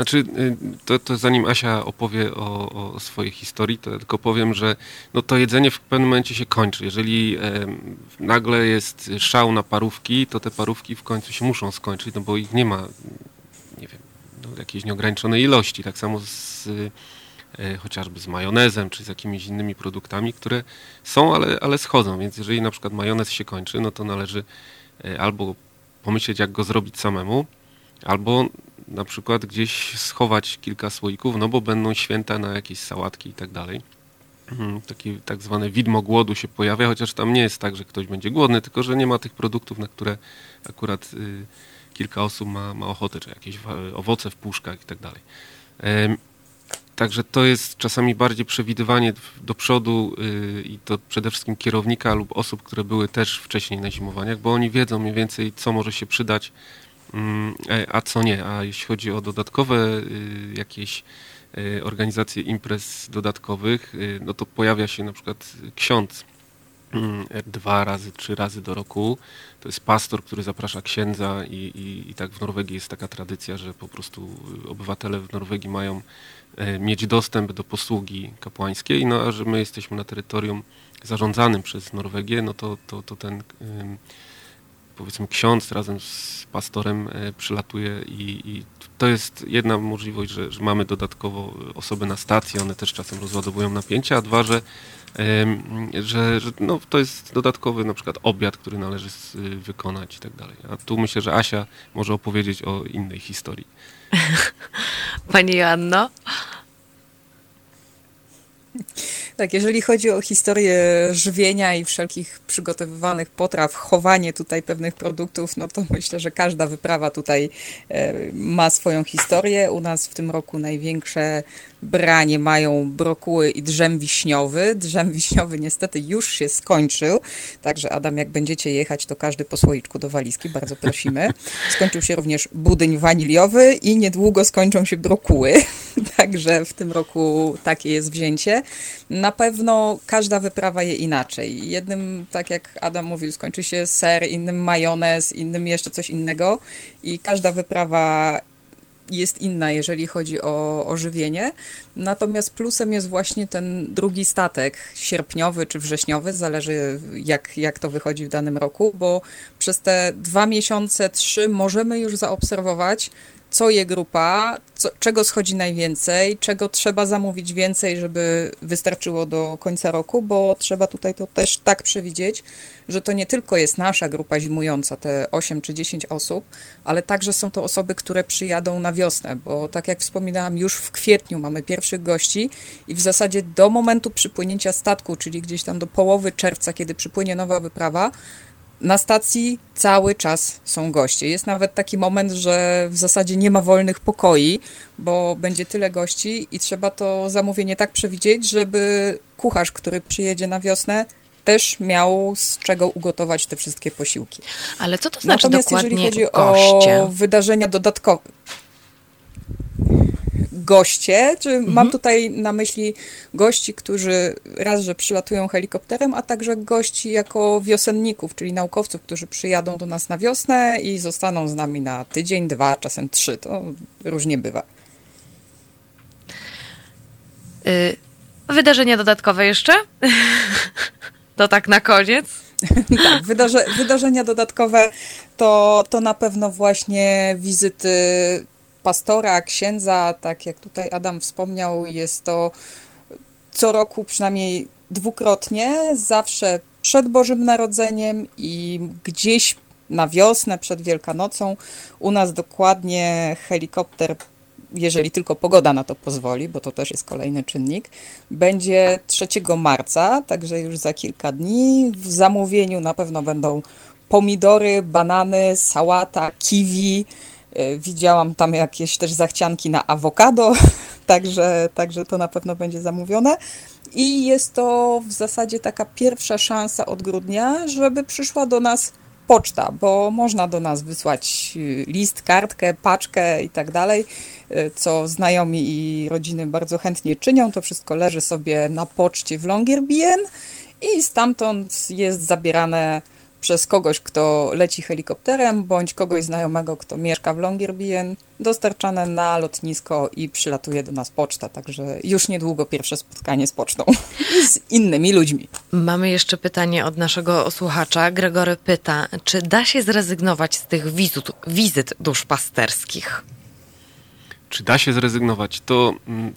znaczy, y, to, to zanim Asia opowie o, o, swojej historii, to tylko powiem, że no to jedzenie w pewnym momencie się kończy. Jeżeli e, nagle jest szał na parówki, to te parówki w końcu się muszą skończyć, no bo ich nie ma, nie wiem, no, jakiejś nieograniczonej ilości. Tak samo z, e, chociażby z majonezem, czy z jakimiś innymi produktami, które są, ale, ale schodzą. Więc jeżeli na przykład majonez się kończy, no to należy e, albo pomyśleć, jak go zrobić samemu, albo na przykład gdzieś schować kilka słoików, no bo będą święta na jakieś sałatki i tak dalej. Takie tak zwane widmo głodu się pojawia, chociaż tam nie jest tak, że ktoś będzie głodny, tylko że nie ma tych produktów, na które akurat y, kilka osób ma, ma ochotę, czy jakieś owoce w puszkach i tak dalej. Także to jest czasami bardziej przewidywanie do przodu y, i to przede wszystkim kierownika lub osób, które były też wcześniej na zimowaniach, bo oni wiedzą mniej więcej, co może się przydać a co nie. A jeśli chodzi o dodatkowe y, jakieś y, organizacje imprez dodatkowych, y, no to pojawia się na przykład ksiądz mm, dwa razy, trzy razy do roku. To jest pastor, który zaprasza księdza i, i, i, tak w Norwegii jest taka tradycja, że po prostu obywatele w Norwegii mają e, mieć dostęp do posługi kapłańskiej, no a że my jesteśmy na terytorium zarządzanym przez Norwegię, no to, to, to ten powiedzmy ksiądz razem z pastorem przylatuje i, i to jest jedna możliwość, że, że, mamy dodatkowo osoby na stacji, one też czasem rozładowują napięcia, a dwa, że, że, że no, to jest dodatkowy na przykład obiad, który należy wykonać i tak dalej. A tu myślę, że Asia może opowiedzieć o innej historii. Pani Joanno? Tak, jeżeli chodzi o historię żywienia i wszelkich przygotowywanych potraw, chowanie tutaj pewnych produktów, no to myślę, że każda wyprawa tutaj e, ma swoją historię. U nas w tym roku największe branie mają brokuły i drzem wiśniowy. Drzem wiśniowy niestety już się skończył, także Adam, jak będziecie jechać, to każdy po słoiczku do walizki, bardzo prosimy. Skończył się również budyń waniliowy i niedługo skończą się brokuły, także w tym roku takie jest wzięcie. Na pewno każda wyprawa je inaczej. Jednym, tak jak Adam mówił, skończy się ser, innym majonez, innym jeszcze coś innego i każda wyprawa jest inna, jeżeli chodzi o, o żywienie. Natomiast plusem jest właśnie ten drugi statek, sierpniowy czy wrześniowy, zależy jak, jak to wychodzi w danym roku, bo przez te dwa miesiące, trzy możemy już zaobserwować, co je grupa, co, czego schodzi najwięcej, czego trzeba zamówić więcej, żeby wystarczyło do końca roku, bo trzeba tutaj to też tak przewidzieć, że to nie tylko jest nasza grupa zimująca, te 8 czy 10 osób, ale także są to osoby, które przyjadą na wiosnę, bo tak jak wspominałam, już w kwietniu mamy pierwszych gości i w zasadzie do momentu przypłynięcia statku, czyli gdzieś tam do połowy czerwca, kiedy przypłynie nowa wyprawa, na stacji cały czas są goście. Jest nawet taki moment, że w zasadzie nie ma wolnych pokoi, bo będzie tyle gości i trzeba to zamówienie tak przewidzieć, żeby kucharz, który przyjedzie na wiosnę, też miał z czego ugotować te wszystkie posiłki. Ale co to znaczy Natomiast dokładnie jeżeli chodzi goście? o wydarzenia dodatkowe, goście, czy mhm. mam tutaj na myśli gości, którzy raz, że przylatują helikopterem, a także gości jako wiosenników, czyli naukowców, którzy przyjadą do nas na wiosnę i zostaną z nami na tydzień, dwa, czasem trzy. To różnie bywa. Y wydarzenia dodatkowe jeszcze? to tak na koniec? tak, wydarze, wydarzenia dodatkowe to, to na pewno właśnie wizyty pastora, księdza, tak jak tutaj Adam wspomniał, jest to co roku przynajmniej dwukrotnie, zawsze przed Bożym Narodzeniem i gdzieś na wiosnę, przed Wielkanocą. U nas dokładnie helikopter, jeżeli tylko pogoda na to pozwoli, bo to też jest kolejny czynnik, będzie 3 marca, także już za kilka dni. W zamówieniu na pewno będą pomidory, banany, sałata, kiwi, widziałam tam jakieś też zachcianki na awokado, także, także to na pewno będzie zamówione. I jest to w zasadzie taka pierwsza szansa od grudnia, żeby przyszła do nas poczta, bo można do nas wysłać y, list, kartkę, paczkę i tak dalej, y, co znajomi i rodziny bardzo chętnie czynią. To wszystko leży sobie na poczcie w Longyearbyen i stamtąd jest zabierane przez kogoś, kto leci helikopterem, bądź kogoś znajomego, kto mieszka w Longyearbyen, dostarczane na lotnisko i przylatuje do nas poczta, także już niedługo pierwsze spotkanie z pocztą i z innymi ludźmi. Mamy jeszcze pytanie od naszego słuchacza. Gregory pyta, czy da się zrezygnować z tych wizyt, wizyt duszpasterskich? Czy da się zrezygnować? To, mm,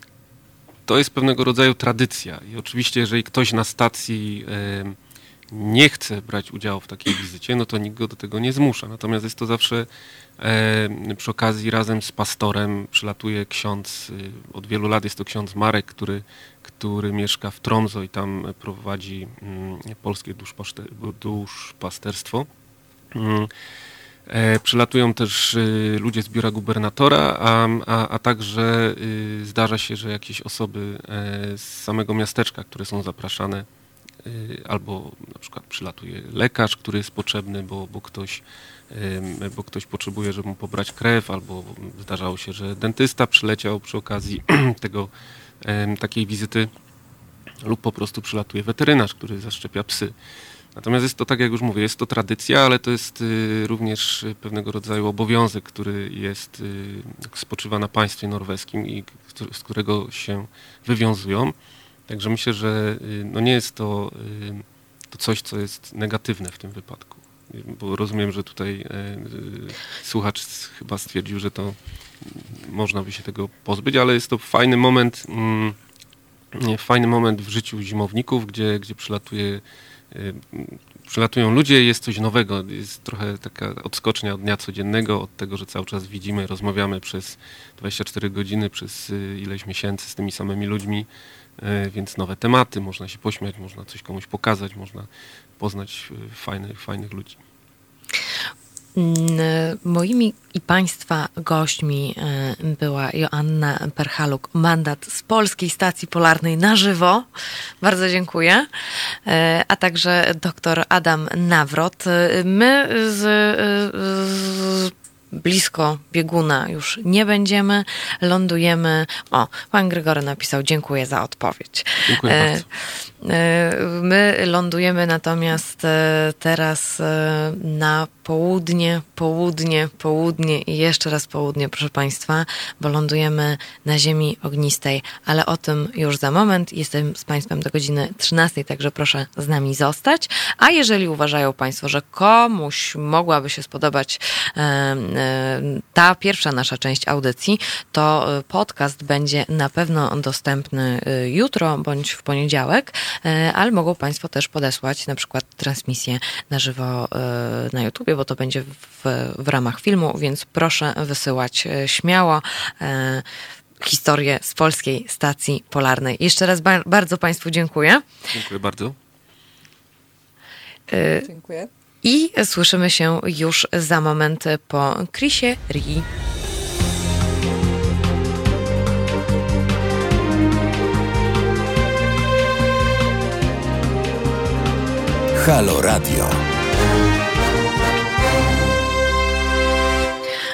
to jest pewnego rodzaju tradycja i oczywiście jeżeli ktoś na stacji... Nie chce brać udziału w takiej wizycie, no to nikt go do tego nie zmusza. Natomiast jest to zawsze e, przy okazji razem z pastorem przylatuje ksiądz, e, od wielu lat jest to ksiądz Marek, który, który mieszka w Tromso i tam prowadzi mm, polskie duszpasterstwo. Mm. E, przylatują też y, ludzie z biura gubernatora, a, a, a także y, zdarza się, że jakieś osoby e, z samego miasteczka, które są zapraszane Y, albo na przykład przylatuje lekarz, który jest potrzebny, bo, bo, ktoś, bo ktoś potrzebuje, żeby mu pobrać krew, albo zdarzało się, że dentysta przyleciał przy okazji tego, takiej wizyty, lub po prostu przylatuje weterynarz, który zaszczepia psy. Natomiast jest to, tak jak już mówię, jest to tradycja, ale to jest y, również pewnego rodzaju obowiązek, który jest, y, spoczywa na państwie norweskim i z którego się wywiązują. Także myślę, że y, no nie jest to, y, to coś, co jest negatywne w tym wypadku. bo rozumiem, że tutaj słuchacz chyba stwierdził, że to można by się tego pozbyć, ale jest to fajny moment, mm, fajny moment w życiu zimowników, gdzie, gdzie przylatuje przylatują ludzie, jest coś nowego, jest trochę taka odskocznia od dnia codziennego, od tego, że cały czas widzimy, rozmawiamy przez 24 godziny, przez y, ileś miesięcy z tymi samymi ludźmi, y, więc nowe tematy, można się pośmiać, można coś komuś pokazać, można poznać y, fajnych, fajnych ludzi. Mm, moimi i Państwa gośćmi była Joanna Perchaluk, mandat z Polskiej Stacji Polarnej na żywo. Bardzo dziękuję. A także dr Adam Nawrot. My z, z blisko bieguna już nie będziemy. Lądujemy. O, pan Gregory napisał: Dziękuję za odpowiedź. Dziękuję e, bardzo. My lądujemy natomiast teraz na południe, południe, południe i jeszcze raz południe, proszę Państwa, bo lądujemy na ziemi ognistej, ale o tym już za moment. Jestem z Państwem do godziny 13, także proszę z nami zostać. A jeżeli uważają Państwo, że komuś mogłaby się spodobać ta pierwsza nasza część audycji, to e, podcast będzie na pewno dostępny e, jutro bądź w poniedziałek, e, ale mogą Państwo też podesłać na przykład transmisję na żywo na YouTube bo to będzie w, w ramach filmu, więc proszę wysyłać e, śmiało e, historię z polskiej stacji polarnej. Jeszcze raz ba bardzo Państwu dziękuję. Dziękuję bardzo. E, dziękuję. I słyszymy się już za moment po Chrisie Ri. Halo Radio.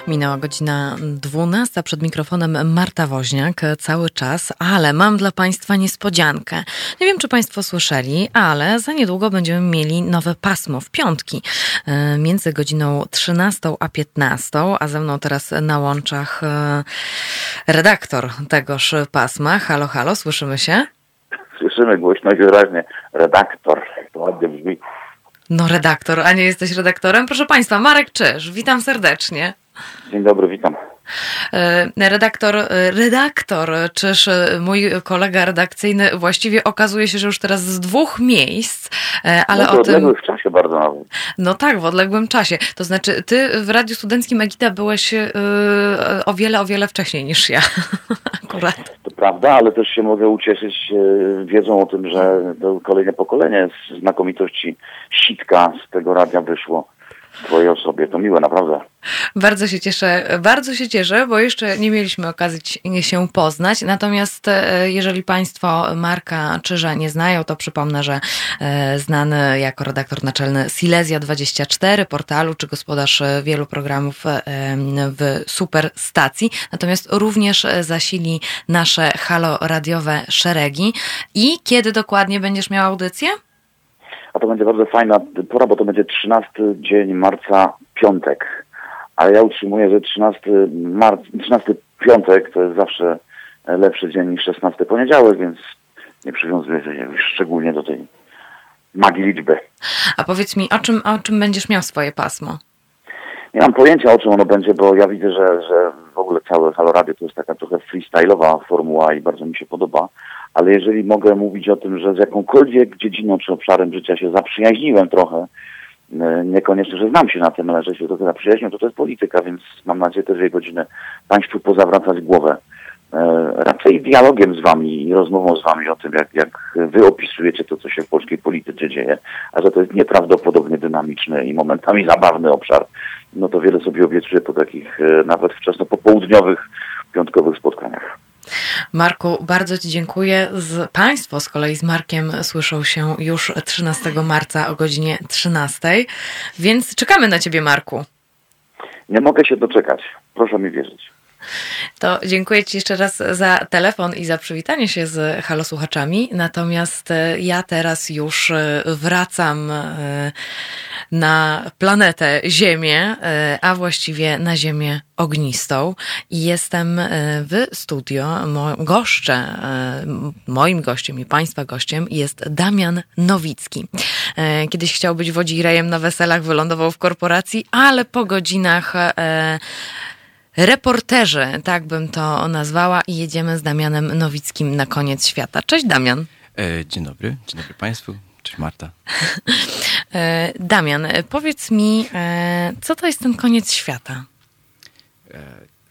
Minęła godzina 12, przed mikrofonem Marta Woźniak cały czas, ale mam dla Państwa niespodziankę. Nie wiem, czy Państwo słyszeli, ale za niedługo będziemy mieli nowe pasmo w piątki e, między godziną 13 a 15, a ze mną teraz na łączach e, redaktor tegoż pasma. Halo, halo, słyszymy się? Słyszymy głośno i wyraźnie. Redaktor, to ładnie brzmi. No redaktor, a nie jesteś redaktorem? Proszę Państwa, Marek Czyż, witam serdecznie. Dzień dobry, witam. E, redaktor, e, redaktor, czyż e, mój kolega redakcyjny właściwie okazuje się, że już teraz z dwóch miejsc, ale no, o tym... w czasie bardzo nawet. No tak, w odległym czasie. To znaczy, ty w Radiu Studenckim Egida byłeś yy, o wiele, o wiele wcześniej niż ja. Akurat. To prawda, ale też się mogę ucieszyć wiedzą o tym, że to kolejne pokolenie z znakomitości sitka z tego radia wyszło Twojej osobie. To miłe, naprawdę. Bardzo się cieszę, bardzo się cieszę, bo jeszcze nie mieliśmy okazji się poznać. Natomiast e, jeżeli Państwo Marka Czyża nie znają, to przypomnę, że e, znany jako redaktor naczelny Silesia24 portalu, czy gospodarz wielu programów e, w super stacji. Natomiast również zasili nasze halo radiowe szeregi. I kiedy dokładnie będziesz miał audycję? A to będzie bardzo fajna pora, bo to będzie 13 dzień marca, piątek. Ale ja utrzymuję, że 13, marc, 13 piątek to jest zawsze lepszy dzień niż 16 poniedziałek, więc nie przywiązuję się szczególnie do tej magii liczby. A powiedz mi, o czym, o czym będziesz miał swoje pasmo? Nie mam pojęcia, o czym ono będzie, bo ja widzę, że, że w ogóle całe Halo Radio to jest taka trochę freestyle'owa formuła i bardzo mi się podoba ale jeżeli mogę mówić o tym, że z jakąkolwiek dziedziną czy obszarem życia się zaprzyjaźniłem trochę, e, niekoniecznie, że znam się na tym, ale że się trochę zaprzyjaźniłem, to to jest polityka, więc mam nadzieję te dwie godziny Państwu pozawracać głowę. E, raczej dialogiem z Wami i rozmową z Wami o tym, jak, jak Wy opisujecie to, co się w polskiej polityce dzieje, a że to jest nieprawdopodobnie dynamiczny i momentami zabawny obszar, no to wiele sobie obiecuję po takich e, nawet wczesno popołudniowych, piątkowych spotkaniach. Marku, bardzo Ci dziękuję. Z, państwo z kolei z Markiem słyszą się już 13 marca o godzinie 13, więc czekamy na Ciebie, Marku. Nie mogę się doczekać. Proszę mi wierzyć. To dziękuję Ci jeszcze raz za telefon i za przywitanie się z halosłuchaczami. Natomiast e, ja teraz już e, wracam e, na planetę Ziemię, a właściwie na Ziemię ognistą. I jestem w studio. Goszczę, moim gościem i Państwa gościem jest Damian Nowicki. Kiedyś chciał być wodzirejem na weselach, wylądował w korporacji, ale po godzinach reporterzy, tak bym to nazwała, i jedziemy z Damianem Nowickim na koniec świata. Cześć Damian. Dzień dobry, dzień dobry Państwu. Cześć Marta. E, Damian, powiedz mi, e, co to jest ten koniec świata? E,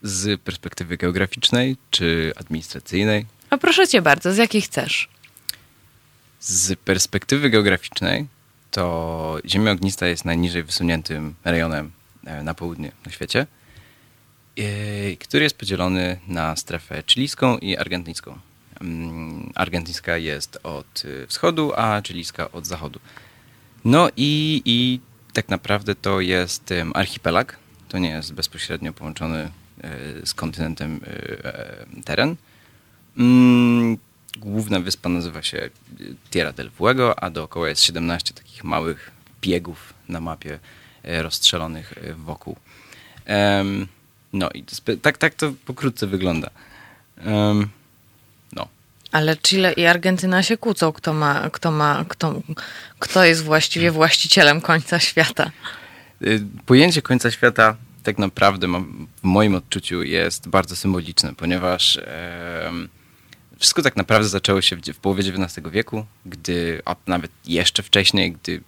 z perspektywy geograficznej czy administracyjnej? A proszę cię bardzo, z jakiej chcesz? Z perspektywy geograficznej to Ziemia Ognista jest najniżej wysuniętym rejonem na południe na świecie, który jest podzielony na strefę chilijską i argentyńską. Mm, argentyńska jest od y, wschodu, a chilijska od zachodu. No i, i tak naprawdę to jest archipelag. To nie jest bezpośrednio połączony y, z kontynentem e, teren. Mm, główna wyspa nazywa się Tierra del Fuego, a dookoła jest 17 takich małych biegów na mapie rozstrzelonych wokół. No i tak, tak to pokrótce wygląda. Ale Chile i Argentyna się kłócą, kto ma, kto ma, kto, kto jest właściwie właścicielem końca świata. Y, pojęcie końca świata tak naprawdę w moim odczuciu jest bardzo symboliczne, ponieważ e, wszystko tak naprawdę zaczęło się w, w połowie XIX wieku, gdy, a nawet jeszcze wcześniej, gdy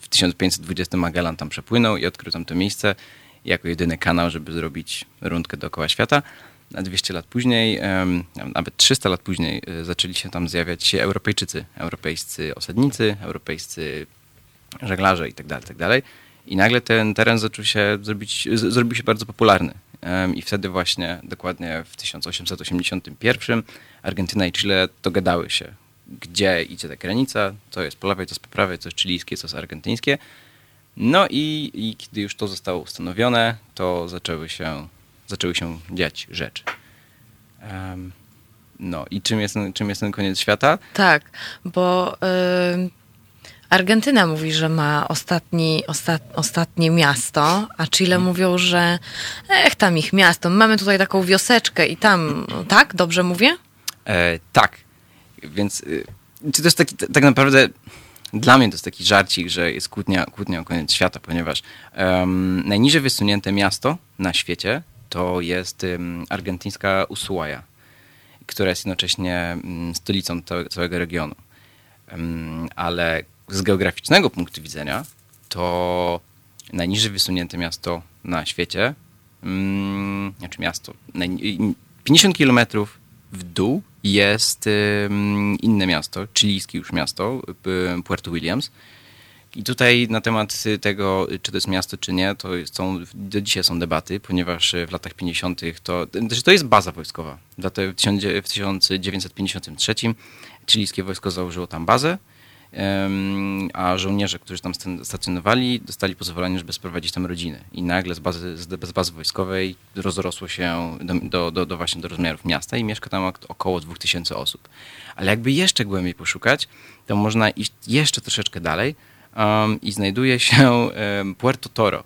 w 1520 Magellan tam przepłynął i odkrył tam to miejsce jako jedyny kanał, żeby zrobić rundkę dookoła świata na 200 lat później, nawet 300 lat później, e, zaczęli się tam zjawiać się Europejczycy, europejscy osadnicy, europejscy żeglarze itd., tak itd. Tak I nagle ten teren zaczął się zrobić, zrobił się bardzo popularny. I wtedy właśnie, dokładnie w 1881, Argentyna i Chile dogadały się, gdzie idzie ta granica, co jest po lewej, co jest po prawej, co jest chilijskie, co jest argentyńskie. No i, i kiedy już to zostało ustanowione, to zaczęły się zaczęły się dziać rzeczy. Um, no i czym jest, czym jest ten koniec świata? Tak, bo Argentyna mówi, że ma ostatni, ostat, ostatnie miasto, a Chile hmm. mówią, że ech, tam ich miasto. Mamy tutaj taką wioseczkę i tam, tak? Dobrze mówię? E, tak. Więc y, to jest taki, tak naprawdę dla mnie to jest taki żarcik, że jest kłótnia, kłótnia o koniec świata, ponieważ um, najniżej wysunięte miasto na świecie to jest argentyńska Ushuaia, która jest jednocześnie stolicą całego regionu. Ale z geograficznego punktu widzenia to najniżej wysunięte miasto na świecie, znaczy miasto, 50 kilometrów w dół jest inne miasto, chilijskie już miasto, Puerto Williams, i tutaj na temat tego, czy to jest miasto, czy nie, to są, do dzisiaj są debaty, ponieważ w latach 50. to, znaczy to jest baza wojskowa. W 1953 chilijskie wojsko założyło tam bazę, a żołnierze, którzy tam stacjonowali, dostali pozwolenie, żeby sprowadzić tam rodziny. I nagle z bazy, z bazy wojskowej rozrosło się do, do, do, właśnie do rozmiarów miasta i mieszka tam około 2000 osób. Ale jakby jeszcze głębiej poszukać, to można iść jeszcze troszeczkę dalej, um, i znajduje się um, Puerto Toro,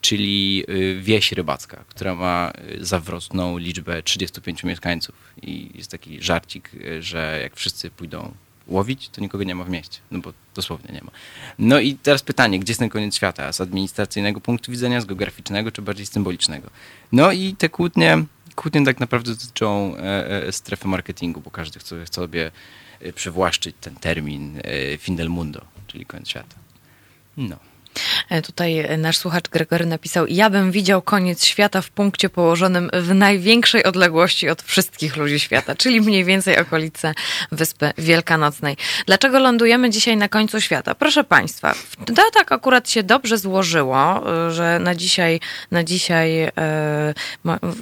czyli y, wieś rybacka, która ma y, zawrotną liczbę 35 mieszkańców. I jest taki żarcik, y, że jak wszyscy pójdą łowić, to nikogo nie ma w mieście, no bo dosłownie nie ma. No i teraz pytanie, gdzie jest ten koniec świata? Z administracyjnego punktu widzenia, z geograficznego, czy bardziej symbolicznego? No i te kłótnie, kłótnie tak naprawdę dotyczą e, e, strefy marketingu, bo każdy chce, sobie e, przywłaszczyć ten termin e, fin del mundo, czyli koniec świata. No. E, tutaj nasz słuchacz Gregory napisał: Ja bym widział koniec świata w punkcie położonym w największej odległości od wszystkich ludzi świata, czyli mniej więcej okolice Wyspy Wielkanocnej. Dlaczego lądujemy dzisiaj na końcu świata? Proszę Państwa, to tak akurat się dobrze złożyło, że na dzisiaj, na dzisiaj, e,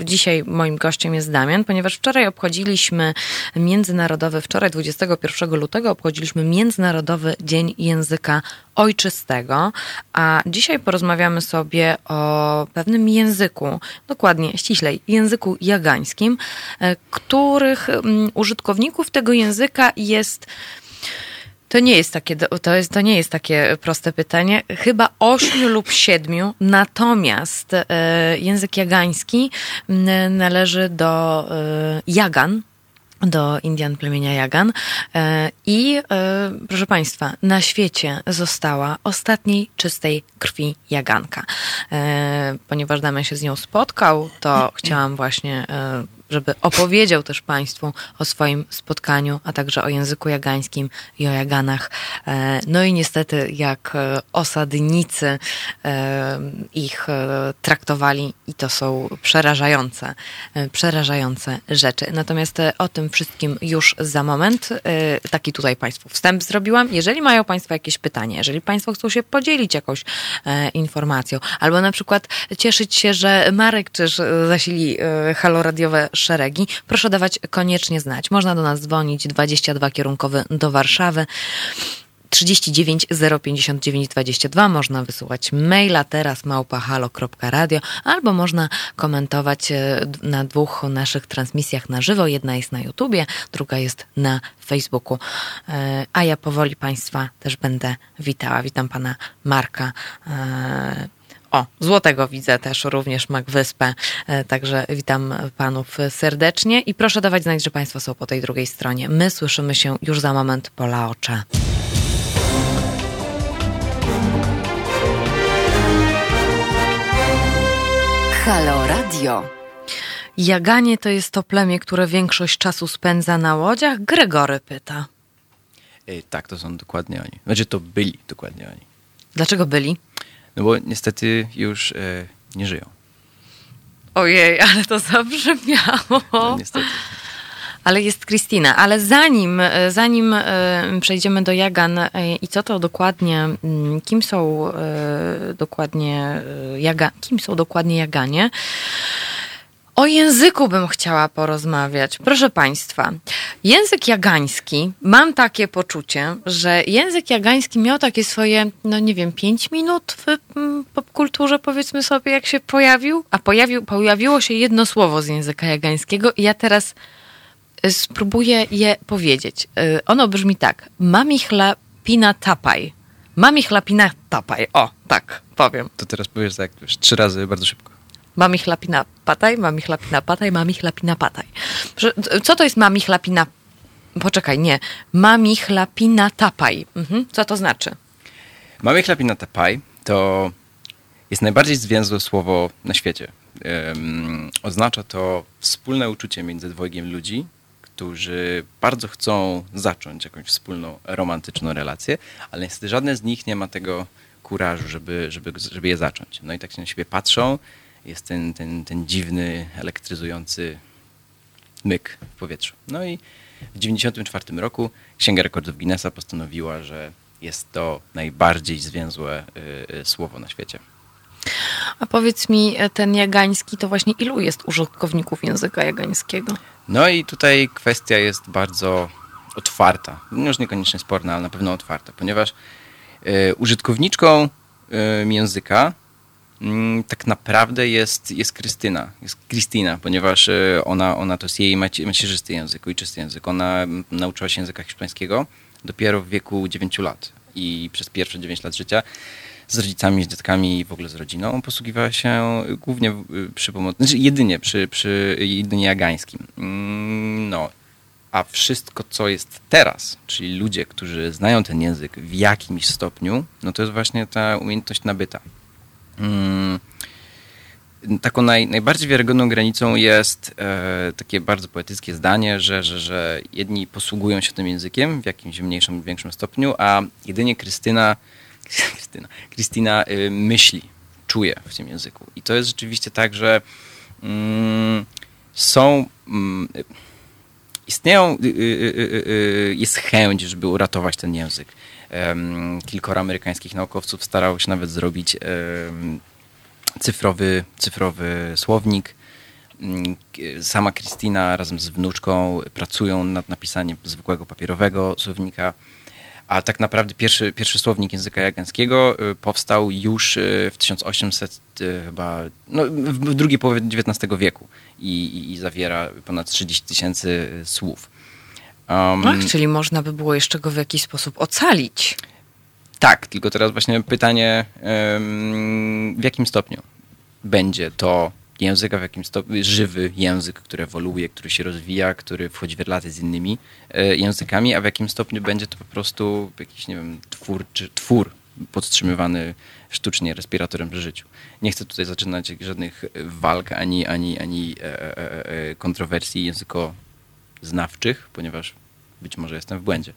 dzisiaj moim gościem jest Damian, ponieważ wczoraj obchodziliśmy międzynarodowy, wczoraj 21 lutego obchodziliśmy Międzynarodowy Dzień Języka Ojczystego, a dzisiaj porozmawiamy sobie o pewnym języku, dokładnie, ściślej, języku jagańskim, e, których mm, użytkowników tego języka jest To nie jest takie, to jest, to nie jest takie proste pytanie. Chyba ośmiu lub siedmiu. Natomiast e, język jagański m, należy do e, Jagan, do Indian plemienia Jagan. E, I e, proszę Państwa, na świecie została ostatniej czystej krwi Jaganka. E, Ponieważ Damian się z nią spotkał, to chciałam właśnie, żeby opowiedział też Państwu o swoim spotkaniu, a także o języku jagańskim i o Jaganach. E, No i niestety, jak e, osadnicy e, ich traktowali, i to są przerażające, przerażające rzeczy. Natomiast o tym wszystkim już za moment. Taki tutaj Państwu wstęp zrobiłam. Jeżeli mają Państwo jakieś pytanie, jeżeli Państwo chcą się podzielić jakąś informacją, albo na przykład cieszyć się, że Marek Czyż zasili haloradiowe szeregi, proszę dawać koniecznie znać. Można do nas dzwonić 22 kierunkowy do Warszawy. 39 059 22. Można wysyłać maila teraz małpahalo.radio albo można komentować e, na dwóch naszych transmisjach na żywo. Jedna jest na YouTubie, druga jest na Facebooku. E, A ja powoli Państwa też będę witała. Witam Pana Marka. O, Złotego widzę też również Mac Wyspę, e, także witam panów serdecznie i proszę dawać znać, że państwo są po tej drugiej stronie. My słyszymy się już za moment po Laocze. Halo Radio. Jaganie to jest to plemię, które większość czasu spędza na łodziach? Gregory pyta. E, tak, to są dokładnie oni. Znaczy to byli dokładnie oni. Dlaczego byli? No bo niestety już e, nie żyją. Ojej, ale to zabrzmiało. No, niestety. Ale jest Kristina. Ale zanim, e, zanim e, przejdziemy do Jagan i co to dokładnie, mm, kim są dokładnie Jaga, kim są dokładnie Jaganie, o języku bym chciała porozmawiać. Proszę Państwa, język jagański, mam takie poczucie, że język jagański miał takie swoje, no nie wiem, pięć minut w mm, popkulturze, powiedzmy sobie, jak się pojawił, a pojawił, pojawiło się jedno słowo z języka jagańskiego i ja teraz y, spróbuję je powiedzieć. Y, Ono brzmi tak. Mamichla pina tapaj. Mamichla pina tapaj. O, tak powiem. To teraz powiesz tak już trzy razy bardzo szybko. Mami chlapina pataj, mami chlapina pataj, mami chlapina pataj. Co to jest mami chlapina? Poczekaj, nie. Mami chlapina tapaj. Mhm. Co to znaczy? Mamy chlapina tapaj to jest najbardziej zwięzłe słowo na świecie. Em, oznacza to wspólne uczucie między dwojgiem ludzi, którzy bardzo chcą zacząć jakąś wspólną romantyczną relację, ale niestety żadne z nich nie ma tego kurażu, żeby, żeby, żeby je zacząć. No i tak się na siebie patrzą, jest ten, ten, ten dziwny, elektryzujący myk w powietrzu. No i w 1994 roku Księga Rekordów Guinnessa postanowiła, że jest to najbardziej zwięzłe y, y, słowo na świecie. A powiedz mi, e, ten jagański to właśnie ilu jest użytkowników języka jagańskiego? No i tutaj kwestia jest bardzo otwarta. No Już niekoniecznie sporna, ale na pewno otwarta, ponieważ y, użytkowniczką języka tak naprawdę jest, jest Krystyna, jest Kristina, ponieważ y, ona, ona to jest jej maci- macierzysty język, ojczysty język. Ona mm, nauczyła się języka hiszpańskiego dopiero w wieku 9 lat i przez pierwsze 9 lat życia z rodzicami, z dziadkami i w ogóle z rodziną posługiwała się głównie y, przy pomocy, znaczy jedynie przy, przy jedynie jagańskim. Mm, No, a wszystko, co jest teraz, czyli ludzie, którzy znają ten język w jakimś stopniu, no to jest właśnie ta umiejętność nabyta. Mm, Taką naj, najbardziej wiarygodną granicą jest e, takie bardzo poetyckie zdanie, że, że, że jedni posługują się tym językiem w jakimś mniejszym większym stopniu, a jedynie Krystyna, Krystyna, Krystyna y, myśli, czuje w tym języku. I to jest rzeczywiście tak, że mm, są. Mm, istnieją, y, y, y, y, jest chęć, żeby uratować ten język. Kilkoro amerykańskich naukowców starało się nawet zrobić cyfrowy, cyfrowy słownik. Mm, Sama Kristina razem z wnuczką pracują nad napisaniem zwykłego papierowego słownika. A tak naprawdę pierwszy, pierwszy słownik języka jagańskiego y, powstał już y, w 1800 y, chyba, no, w drugiej połowie XIX wieku i, i, i zawiera ponad 30 tysięcy słów. Um, Ach, czyli można by było jeszcze go w jakiś sposób ocalić. Tak, tylko teraz właśnie pytanie, w jakim stopniu będzie to język, a w jakim stopniu żywy język, który ewoluuje, który się rozwija, który wchodzi w relacje z innymi e, językami, a w jakim stopniu będzie to po prostu jakiś, nie wiem, twór, czy twór podtrzymywany sztucznie respiratorem przy życiu. Nie chcę tutaj zaczynać żadnych walk ani, ani, ani e, e, kontrowersji językoznawczych, ponieważ być może jestem w błędzie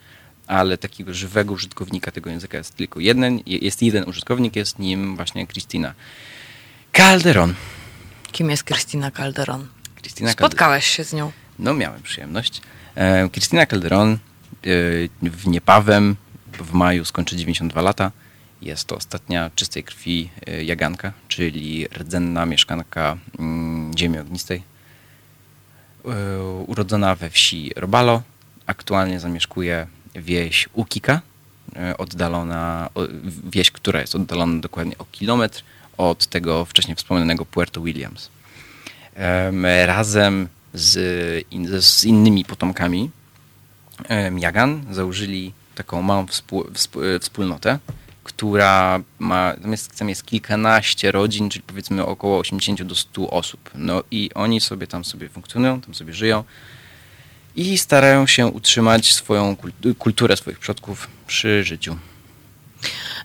ale takiego żywego użytkownika tego języka jest tylko jeden, jest jeden użytkownik, jest nim właśnie Christina Calderon. Kim jest Krystyna Calderon? Christina Calderon. Spotkałeś się z nią. No, miałem przyjemność. E, Christina Calderon e, w niepawem w maju skończy 92 lata. Jest to ostatnia czystej krwi e, Jaganka, czyli rdzenna mieszkanka mm, ziemi ognistej. E, urodzona we wsi Robalo, aktualnie zamieszkuje wieś Ukika, e, oddalona, wieś, która jest oddalona dokładnie o kilometr od tego wcześniej wspomnianego Puerto Williams. Em, Razem z, in, z innymi potomkami Jagan założyli taką małą współ, współ, wspólnotę, która ma, jest, tam jest kilkanaście rodzin, czyli powiedzmy około 80 do 100 osób. No i oni sobie tam sobie funkcjonują, tam sobie żyją i starają się utrzymać swoją kul- kulturę swoich przodków przy życiu.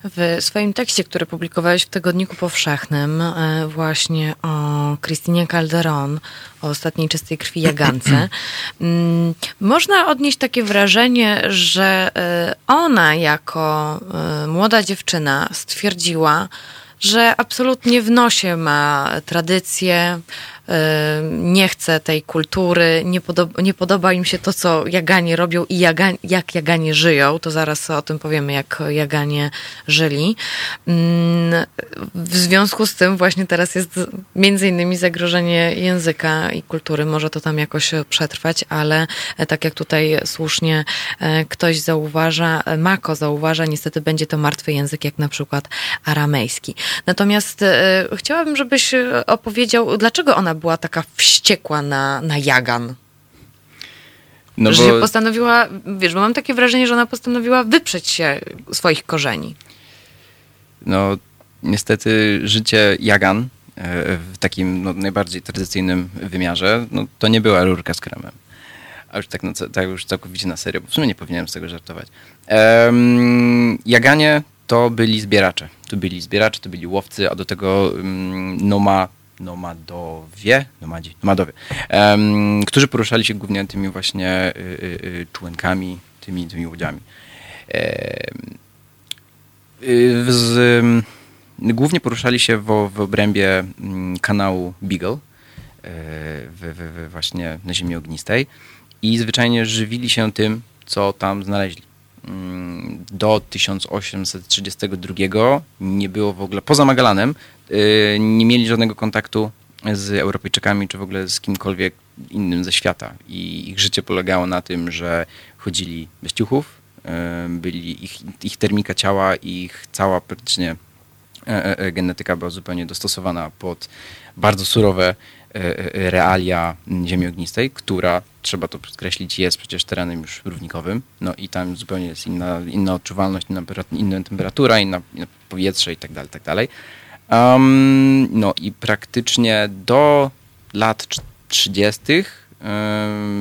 W swoim tekście, który publikowałeś w Tygodniku Powszechnym, e, właśnie o Krystynie Calderon, o ostatniej czystej krwi Jagance, mm, można odnieść takie wrażenie, że e, ona jako e, młoda dziewczyna stwierdziła, że absolutnie w nosie ma tradycję, nie chce tej kultury, nie, podoba, nie podoba im się to, co Jaganie robią i Jaga, jak Jaganie żyją. To zaraz o tym powiemy, jak Jaganie żyli. Mm, W związku z tym właśnie teraz jest między innymi zagrożenie języka i kultury. Może to tam jakoś przetrwać, ale e, tak jak tutaj słusznie e, ktoś zauważa, e, Mako zauważa, niestety będzie to martwy język, jak na przykład aramejski. Natomiast e, chciałabym, żebyś e, opowiedział, dlaczego ona była taka wściekła na, na Jagan. No że się postanowiła, wiesz, bo mam takie wrażenie, że ona postanowiła wyprzeć się swoich korzeni. no, niestety życie Jagan e, w takim no, najbardziej tradycyjnym wymiarze, no, to nie była rurka z kremem. A już tak, no, tak już całkowicie na serio, bo w sumie nie powinienem z tego żartować. Em, Jaganie to byli zbieracze. To byli zbieracze, to byli łowcy, a do tego um, noma, nomadowie, nomadzi, nomadowie, em, którzy poruszali się głównie tymi właśnie y, y, y, członkami, tymi, tymi łodziami. Y, z, ym, głównie poruszali się w, w obrębie mm, kanału Beagle, y, w, w, w właśnie na ziemi ognistej i zwyczajnie żywili się tym, co tam znaleźli. Mm, Do 1832 nie było w ogóle, poza Magallanem, y, nie mieli żadnego kontaktu z Europejczykami, czy w ogóle z kimkolwiek innym ze świata. I ich życie polegało na tym, że chodzili bez ciuchów, e, byli ich, ich termika ciała, ich cała praktycznie e, e, e, genetyka była zupełnie dostosowana pod bardzo surowe realia mm, ziemi ognistej, która, trzeba to podkreślić, jest przecież terenem już równikowym, no i tam zupełnie jest inna, inna odczuwalność, inna, inna temperatura, inna, inne powietrze i tak dalej, tak dalej. Um, no i praktycznie do lat trz- 30.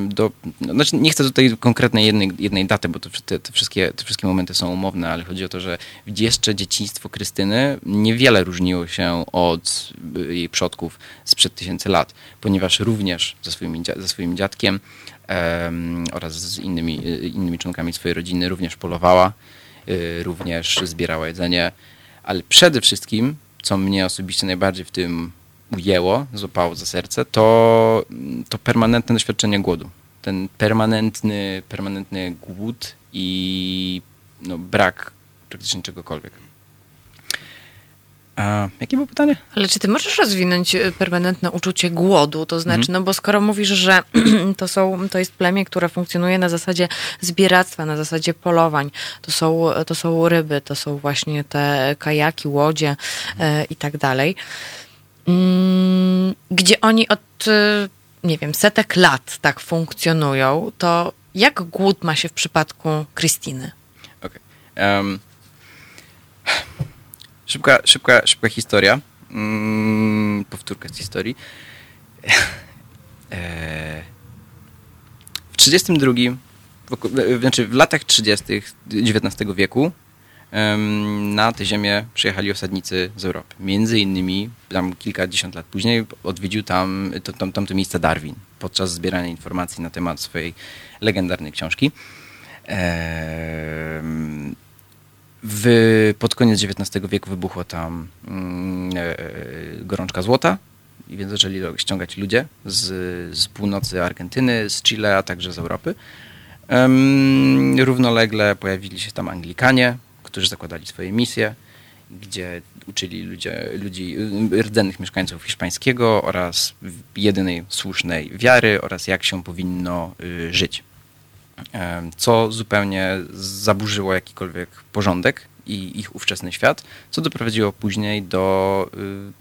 Do, znaczy nie chcę tutaj konkretnej jednej, jednej daty, bo to, te, te, wszystkie, te wszystkie momenty są umowne, ale chodzi o to, że jeszcze dzieciństwo Krystyny niewiele różniło się od y, jej przodków sprzed tysięcy lat, ponieważ również ze swoim, ze swoim dziadkiem em, oraz z innymi, y, innymi członkami swojej rodziny również polowała, y, również zbierała jedzenie, ale przede wszystkim, co mnie osobiście najbardziej w tym ujęło, złapało za serce, to, to permanentne doświadczenie głodu. Ten permanentny, permanentny głód i no, brak praktycznie czegokolwiek. A jakie było pytanie? Ale czy ty możesz rozwinąć e, permanentne uczucie głodu? To znaczy, no bo skoro mówisz, że to, są, to jest plemię, które funkcjonuje na zasadzie zbieractwa, na zasadzie polowań, to są, to są ryby, to są właśnie te kajaki, łodzie e, i tak dalej, gdzie oni od, e, nie wiem, setek lat tak funkcjonują, to jak głód ma się w przypadku Krystyny? Okay. Um, szybka, szybka, szybka historia. Mm, powtórka z historii. E, w 32, w, znaczy w latach 30. XIX wieku na tę ziemię przyjechali osadnicy z Europy. Między innymi tam kilkadziesiąt lat później odwiedził tam, to, tam, tamto miejsce Darwin podczas zbierania informacji na temat swojej legendarnej książki. W, pod koniec XIX wieku wybuchła tam mm, e, gorączka złota i więc zaczęli ściągać ludzie z, z północy Argentyny, z Chile, a także z Europy. równolegle pojawili się tam Anglikanie, którzy zakładali swoje misje, gdzie uczyli ludzi, rdzennych mieszkańców hiszpańskiego oraz jedynej słusznej wiary oraz jak się powinno y, żyć. Co zupełnie zaburzyło jakikolwiek porządek i ich ówczesny świat, co doprowadziło później do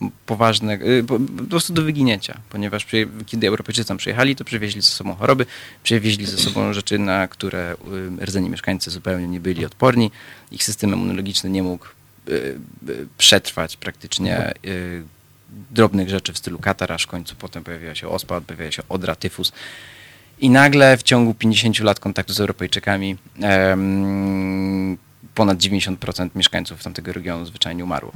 y, poważnego, y, po prostu do wyginięcia, ponieważ przy, kiedy Europejczycy tam przyjechali, to przywieźli ze sobą choroby, przywieźli ze sobą rzeczy, na które y, rdzeni mieszkańcy zupełnie nie byli odporni, ich system immunologiczny nie mógł przetrwać praktycznie drobnych rzeczy w stylu katar, aż w końcu potem pojawiła się ospa, pojawiła się odra, tyfus. I nagle w ciągu 50 lat kontaktu z Europejczykami ponad 90% mieszkańców tamtego regionu zwyczajnie umarło.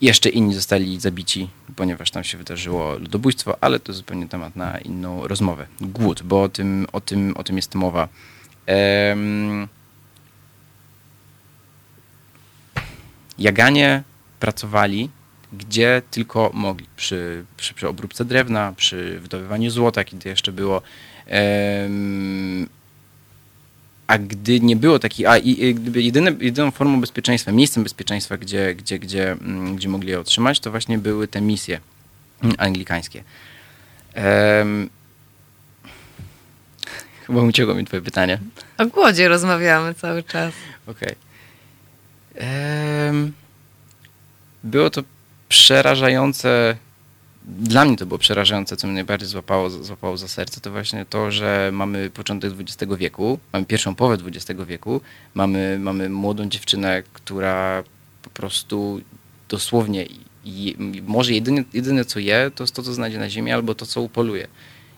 Jeszcze inni zostali zabici, ponieważ tam się wydarzyło ludobójstwo, ale to zupełnie temat na inną rozmowę. Głód, bo o tym, o tym, o tym jest mowa. Jaganie pracowali gdzie tylko mogli. Przy, przy, przy obróbce drewna, przy wydobywaniu złota, kiedy jeszcze było a gdy nie było takiej, a i, gdyby jedyne, jedyną formą bezpieczeństwa, miejscem bezpieczeństwa, gdzie, gdzie, gdzie, mm, gdzie mogli je otrzymać, to właśnie były te misje anglikańskie. Um, chyba uciekło mi twoje pytanie. O głodzie rozmawiamy cały czas. Okej. Okay. Um, było to przerażające dla mnie to było przerażające, co mnie najbardziej złapało, złapało za serce, to właśnie to, że mamy początek XX wieku, mamy pierwszą połowę XX wieku, mamy, mamy młodą dziewczynę, która po prostu dosłownie je, może jedyne, jedyne co je, to to, co znajdzie na ziemi, albo to, co upoluje.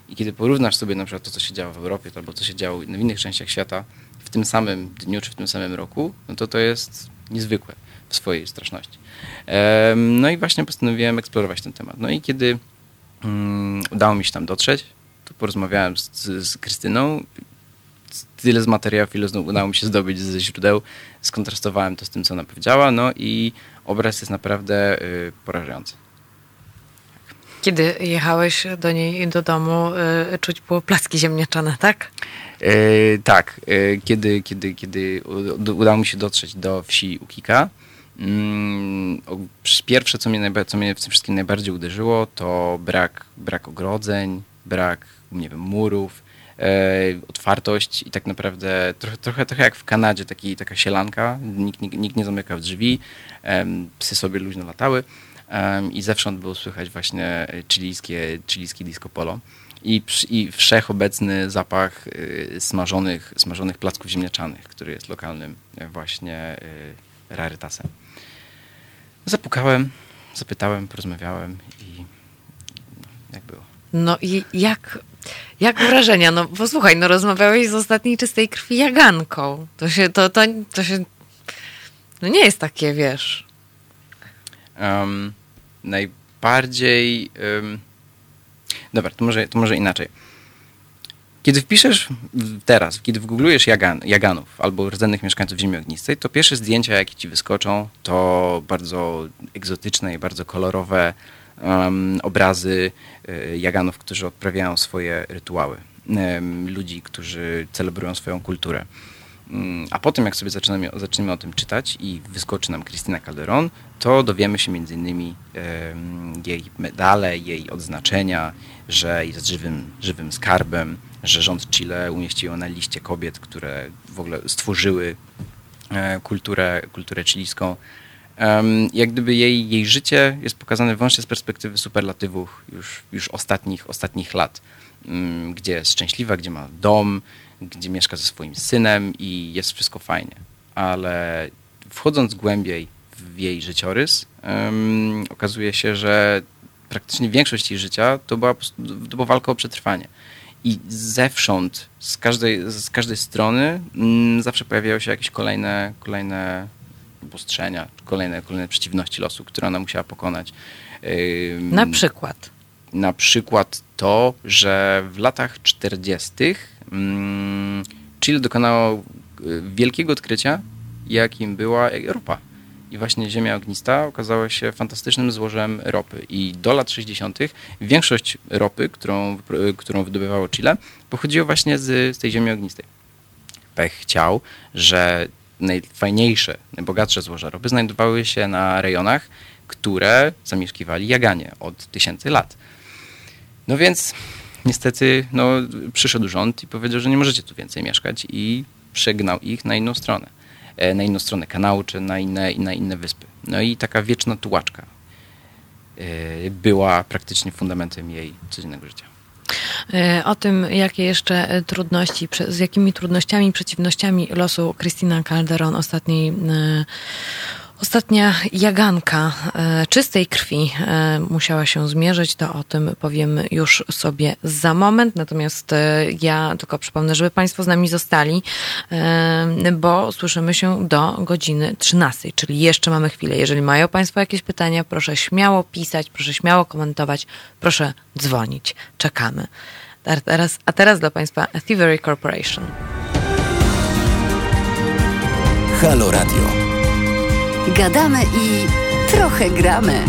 I kiedy porównasz sobie na przykład to, co się działo w Europie, albo co się działo w innych częściach świata w tym samym dniu, czy w tym samym roku, no to to jest niezwykłe w swojej straszności. No i właśnie postanowiłem eksplorować ten temat. No i kiedy um, udało mi się tam dotrzeć, to porozmawiałem z, z, z Krystyną. Tyle z materiałów, ile udało mi się zdobyć ze źródeł, skontrastowałem to z tym, co ona powiedziała, no i obraz jest naprawdę y, porażający. Kiedy jechałeś do niej do domu, y, czuć było plaski ziemniaczane, tak? E, tak, e, kiedy, kiedy, kiedy udało mi się dotrzeć do wsi Ukika, Mm, pierwsze, co mnie, co mnie w tym wszystkim najbardziej uderzyło, to brak, brak ogrodzeń, brak, nie wiem, murów, e, otwartość i tak naprawdę trochę, trochę, trochę jak w Kanadzie, taki, taka sielanka, nikt, nikt, nikt nie zamykał drzwi, psy sobie luźno latały e, i zewsząd było słychać właśnie chilijskie, chilijskie disco polo i, i wszechobecny zapach y, smażonych, smażonych placków ziemniaczanych, który jest lokalnym właśnie y, rarytasem. Zapukałem, zapytałem, porozmawiałem i jak było. No i jak, jak wrażenia? No posłuchaj, no rozmawiałeś z ostatniej czystej krwi Jaganką. To się, to, to, to się, no nie jest takie, wiesz. Um, najbardziej, um, dobra, to może, to może inaczej kiedy wpiszesz teraz, kiedy wgooglujesz Jagan, Jaganów albo rdzennych mieszkańców Ziemi Ognistej, to pierwsze zdjęcia, jakie ci wyskoczą, to bardzo egzotyczne i bardzo kolorowe um, obrazy y, Jaganów, którzy odprawiają swoje rytuały. Um, ludzi, którzy celebrują swoją kulturę. Um, a potem, jak sobie zaczynamy, zaczniemy o tym czytać i wyskoczy nam Christina Calderon, to dowiemy się między innymi jej medale, jej odznaczenia, że jest żywym, żywym skarbem, że rząd Chile umieścił ją na liście kobiet, które w ogóle stworzyły e, kulturę, kulturę chilijską. Jak gdyby jej, jej życie jest pokazane wyłącznie z perspektywy superlatywów już, już ostatnich, ostatnich lat, mm, gdzie jest szczęśliwa, gdzie ma dom, gdzie mieszka ze swoim synem i jest wszystko fajnie. Ale wchodząc głębiej w jej życiorys, um, okazuje się, że praktycznie większość jej życia to była, to była walka o przetrwanie. I zewsząd, z każdej, z każdej strony mm, zawsze pojawiają się jakieś kolejne, kolejne obostrzenia, kolejne, kolejne przeciwności losu, które ona musiała pokonać. Na przykład? Na przykład to, że w latach 40. Mm, Chile dokonało y, wielkiego odkrycia, jakim była ropa. I właśnie ziemia ognista okazała się fantastycznym złożem ropy. I do lat 60. większość ropy, którą, którą wydobywało Chile, pochodziła właśnie z, z tej ziemi ognistej. Pech chciał, że najfajniejsze, najbogatsze złoża ropy znajdowały się na rejonach, które zamieszkiwali Jaganie od tysięcy lat. No więc niestety no, przyszedł rząd i powiedział, że nie możecie tu więcej mieszkać i przegnał ich na inną stronę. E, na inną stronę kanału, czy na inne, na inne wyspy. No i taka wieczna tułaczka e, była praktycznie fundamentem jej codziennego życia. E, o tym, jakie jeszcze trudności, z jakimi trudnościami przeciwnościami losu Christina Calderon ostatniej Ostatnia jaganka e, czystej krwi e, musiała się zmierzyć, to o tym powiem już sobie za moment. Natomiast e, ja tylko przypomnę, żeby Państwo z nami zostali, bo słyszymy się do godziny 13, czyli jeszcze mamy chwilę. Jeżeli mają Państwo jakieś pytania, proszę śmiało pisać, proszę śmiało komentować, proszę dzwonić. Czekamy. A teraz, a teraz dla Państwa Thievery Corporation. Halo Radio. Gadamy i trochę gramy.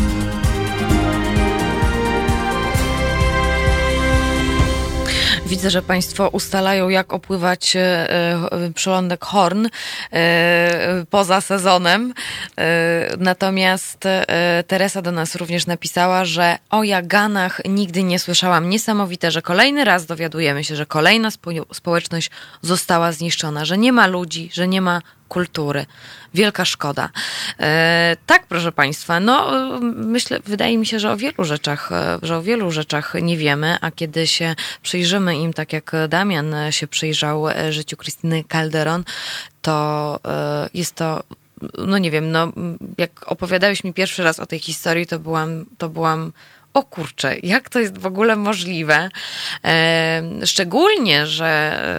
Widzę, że Państwo ustalają, jak opływać e, e, przylądek Horn e, poza sezonem. Natomiast Teresa do nas również napisała, że o Jaganach nigdy nie słyszałam. Niesamowite, że kolejny raz dowiadujemy się, że kolejna społeczność została zniszczona, że nie ma ludzi, że nie ma kultury. Wielka szkoda. E, tak, proszę Państwa, no myślę, wydaje mi się, że o wielu rzeczach, e, że o wielu rzeczach nie wiemy, a kiedy się przyjrzymy im, tak jak Damian się przyjrzał e, życiu Krystyny Calderon, to e, jest to no nie wiem, no jak opowiadałeś mi pierwszy raz o tej historii, to byłam, to byłam o kurczę, jak to jest w ogóle możliwe? E, szczególnie, że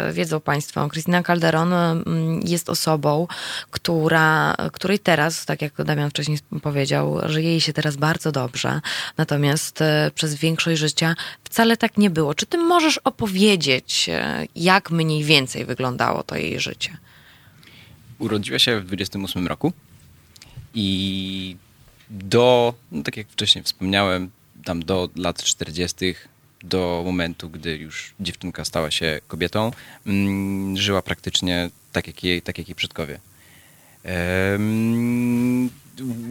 e, wiedzą Państwo, Krystyna Calderon mm, jest osobą, która, której teraz, tak jak Damian wcześniej powiedział, że jej się teraz bardzo dobrze, natomiast e, przez większość życia wcale tak nie było. Czy ty możesz opowiedzieć, jak mniej więcej wyglądało to jej życie? Urodziła się w 28 roku i do, no tak jak wcześniej wspomniałem, tam do lat 40., do momentu, gdy już dziewczynka stała się kobietą, mm, żyła praktycznie tak jak jej, tak jak jej przodkowie.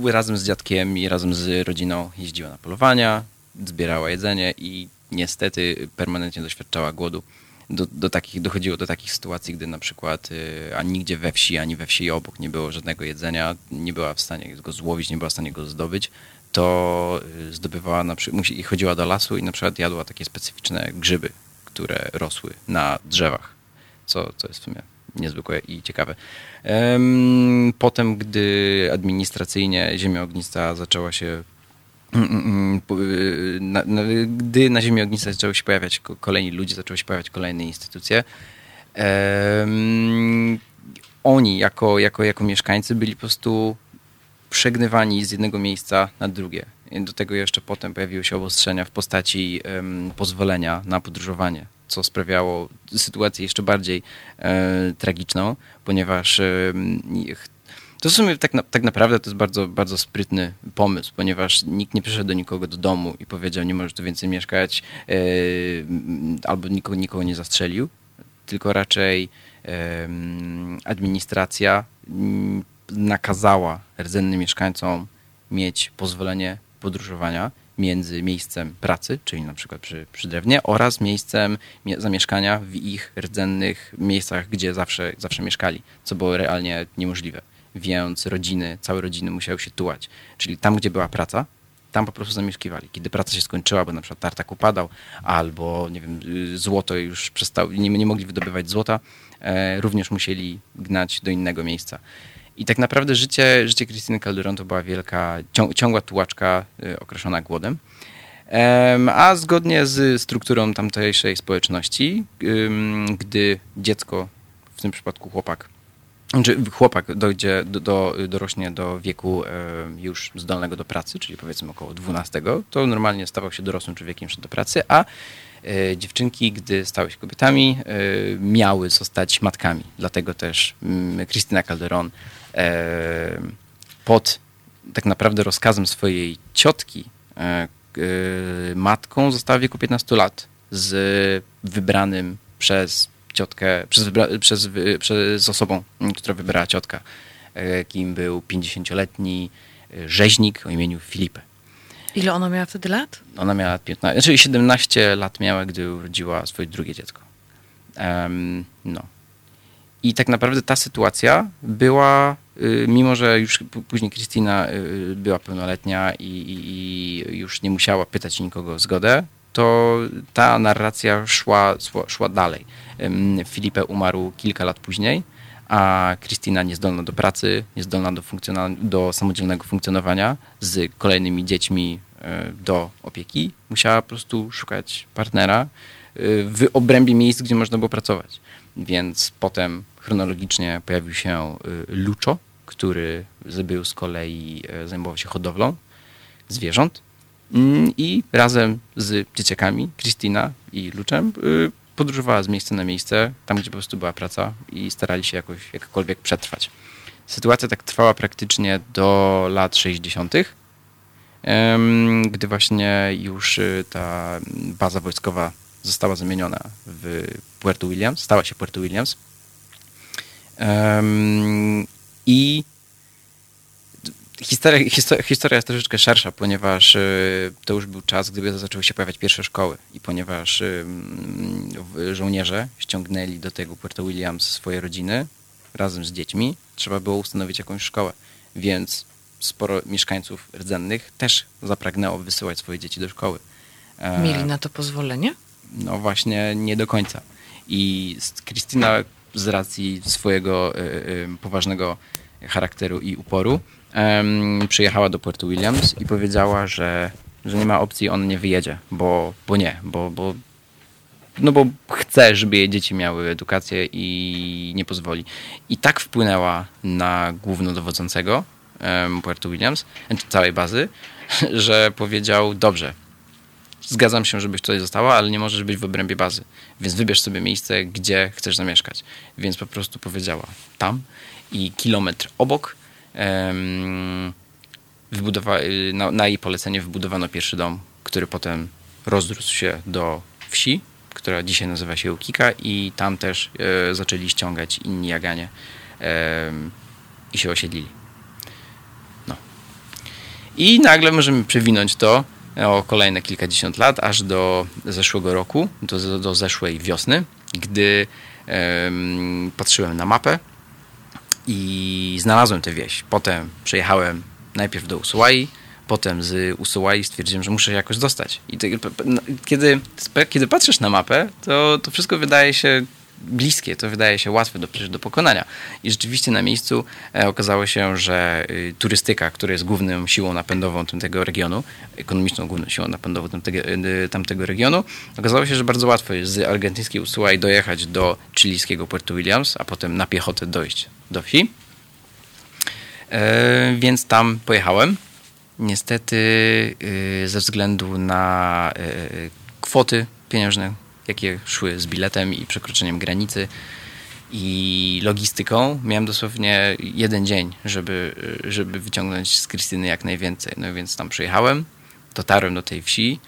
Razem z dziadkiem i razem z rodziną jeździła na polowania, zbierała jedzenie i niestety permanentnie doświadczała głodu. Do, do takich, dochodziło do takich sytuacji, gdy na przykład y, ani nigdzie we wsi, ani we wsi obok nie było żadnego jedzenia, nie była w stanie go złowić, nie była w stanie go zdobyć, to y, zdobywała na przykład, i chodziła do lasu i na przykład jadła takie specyficzne grzyby, które rosły na drzewach, co, co jest w sumie niezwykłe i ciekawe. Potem, gdy administracyjnie ziemia ognista zaczęła się mm, mm, mm, y, gdy na ziemi ognista zaczęły się pojawiać kolejni ludzie, zaczęły się pojawiać kolejne instytucje, oni jako, jako, jako mieszkańcy byli po prostu przegnywani z jednego miejsca na drugie. Do tego jeszcze potem pojawiły się obostrzenia w postaci um, pozwolenia na podróżowanie, co sprawiało sytuację jeszcze bardziej e, tragiczną, ponieważ e, to w sumie tak, na, tak naprawdę to jest bardzo, bardzo sprytny pomysł, ponieważ nikt nie przyszedł do nikogo do domu i powiedział, nie możesz tu więcej mieszkać, e, albo nikogo, nikogo nie zastrzelił, tylko raczej administracja nakazała rdzennym mieszkańcom mieć pozwolenie podróżowania między miejscem pracy, czyli na przykład przy, przy drewnie, oraz miejscem zamieszkania w ich rdzennych miejscach, gdzie zawsze, zawsze mieszkali, co było realnie niemożliwe. Więc rodziny, całe rodziny musiały się tułać. Czyli tam, gdzie była praca, tam po prostu zamieszkiwali. Kiedy praca się skończyła, bo na przykład tartak upadał, albo nie wiem, y, złoto już przestało, nie, nie mogli wydobywać złota, e, również musieli gnać do innego miejsca. I tak naprawdę życie, życie Krystyny Calderon to była wielka, ciągła tułaczka y, określona głodem. A zgodnie z strukturą tamtejszej społeczności, gdy dziecko, w tym przypadku chłopak, czy chłopak dojdzie, do, do, dorośnie do wieku już zdolnego do pracy, czyli powiedzmy około 12, to normalnie stawał się dorosłym człowiekiem do pracy, a e, dziewczynki, gdy stały się kobietami, e, miały zostać matkami. Dlatego też Krystyna Calderon pod tak naprawdę rozkazem swojej ciotki, e, Y, matką została w wieku 15 lat z wybranym przez ciotkę, przez, przez, przez osobą, która wybrała ciotka, kim był 50-letni y, rzeźnik o imieniu Filipę. Ile ona miała wtedy lat? Ona miała 15, znaczy 17 lat miała, gdy urodziła swoje drugie dziecko. Um, no. I tak naprawdę ta sytuacja była Y, mimo że już później Krystyna y, była pełnoletnia i, i, już nie musiała pytać nikogo o zgodę, to ta narracja szła, szła dalej. Filipe umarł kilka lat później, a Krystyna niezdolna do pracy, niezdolna do, do samodzielnego funkcjonowania z kolejnymi dziećmi y, do opieki, musiała po prostu szukać partnera w obrębie miejsc, gdzie można było pracować. Więc potem chronologicznie pojawił się Lucho, który był z kolei, e, zajmował się hodowlą zwierząt mm, i razem z dzieciakami, Kristina i Luczem, y, podróżowała z miejsca na miejsce, tam gdzie po prostu była praca i starali się jakoś jakkolwiek przetrwać. Sytuacja tak trwała praktycznie do lat 60., gdy właśnie już y, ta baza wojskowa została zamieniona w Puerto Williams, stała się Puerto Williams. I historia, historia, jest troszeczkę szersza, ponieważ y, to już był czas, gdy zaczęły się pojawiać pierwsze szkoły i ponieważ y, żołnierze ściągnęli do tego Puerto Williams swoje rodziny razem z dziećmi, trzeba było ustanowić jakąś szkołę, więc sporo mieszkańców rdzennych też zapragnęło wysyłać swoje dzieci do szkoły. E, Mieli na to pozwolenie? No właśnie nie do końca. I Krystyna z racji swojego y, poważnego charakteru i uporu, przyjechała do Puerto Williams i powiedziała, że, że nie ma opcji, on nie wyjedzie, bo, bo nie, bo, bo, no bo chce, żeby jej dzieci miały edukację i nie pozwoli. I tak wpłynęła na głównodowodzącego Puerto Williams, znaczy całej bazy, że powiedział, dobrze, zgadzam się, żebyś tutaj została, ale nie możesz być w obrębie bazy. Więc wybierz sobie miejsce, gdzie chcesz zamieszkać. Więc po prostu powiedziała tam i kilometr obok. Wybudowa- y, na, na jej polecenie wybudowano pierwszy dom, który potem rozrósł się do wsi, która dzisiaj nazywa się Ukika i tam też e, zaczęli ściągać inni Jaganie e, i się osiedlili. No. I nagle możemy przewinąć to o kolejne kilkadziesiąt lat, aż do zeszłego roku, do, do zeszłej wiosny, gdy e, patrzyłem na mapę i znalazłem tę wieś. Potem przejechałem najpierw do Ushuai, potem z Ushuai stwierdziłem, że muszę się jakoś dostać. I to, kiedy, kiedy patrzysz na mapę, to, to wszystko wydaje się bliskie, to wydaje się łatwe do, do pokonania. I rzeczywiście na miejscu e, okazało się, że y, turystyka, która jest główną siłą napędową tamtego regionu, ekonomiczną główną siłą napędową tamtego, y, tamtego regionu, okazało się, że bardzo łatwo jest z argentyńskiej Ushuai dojechać do chilijskiego Puerto Williams, a potem na piechotę dojść do wsi. E, więc tam pojechałem. Niestety ze względu na e, kwoty pieniężne, jakie szły z biletem i przekroczeniem granicy i logistyką, miałem dosłownie jeden dzień, żeby, żeby wyciągnąć z Krystyny jak najwięcej. No więc tam przyjechałem, dotarłem do tej wsi,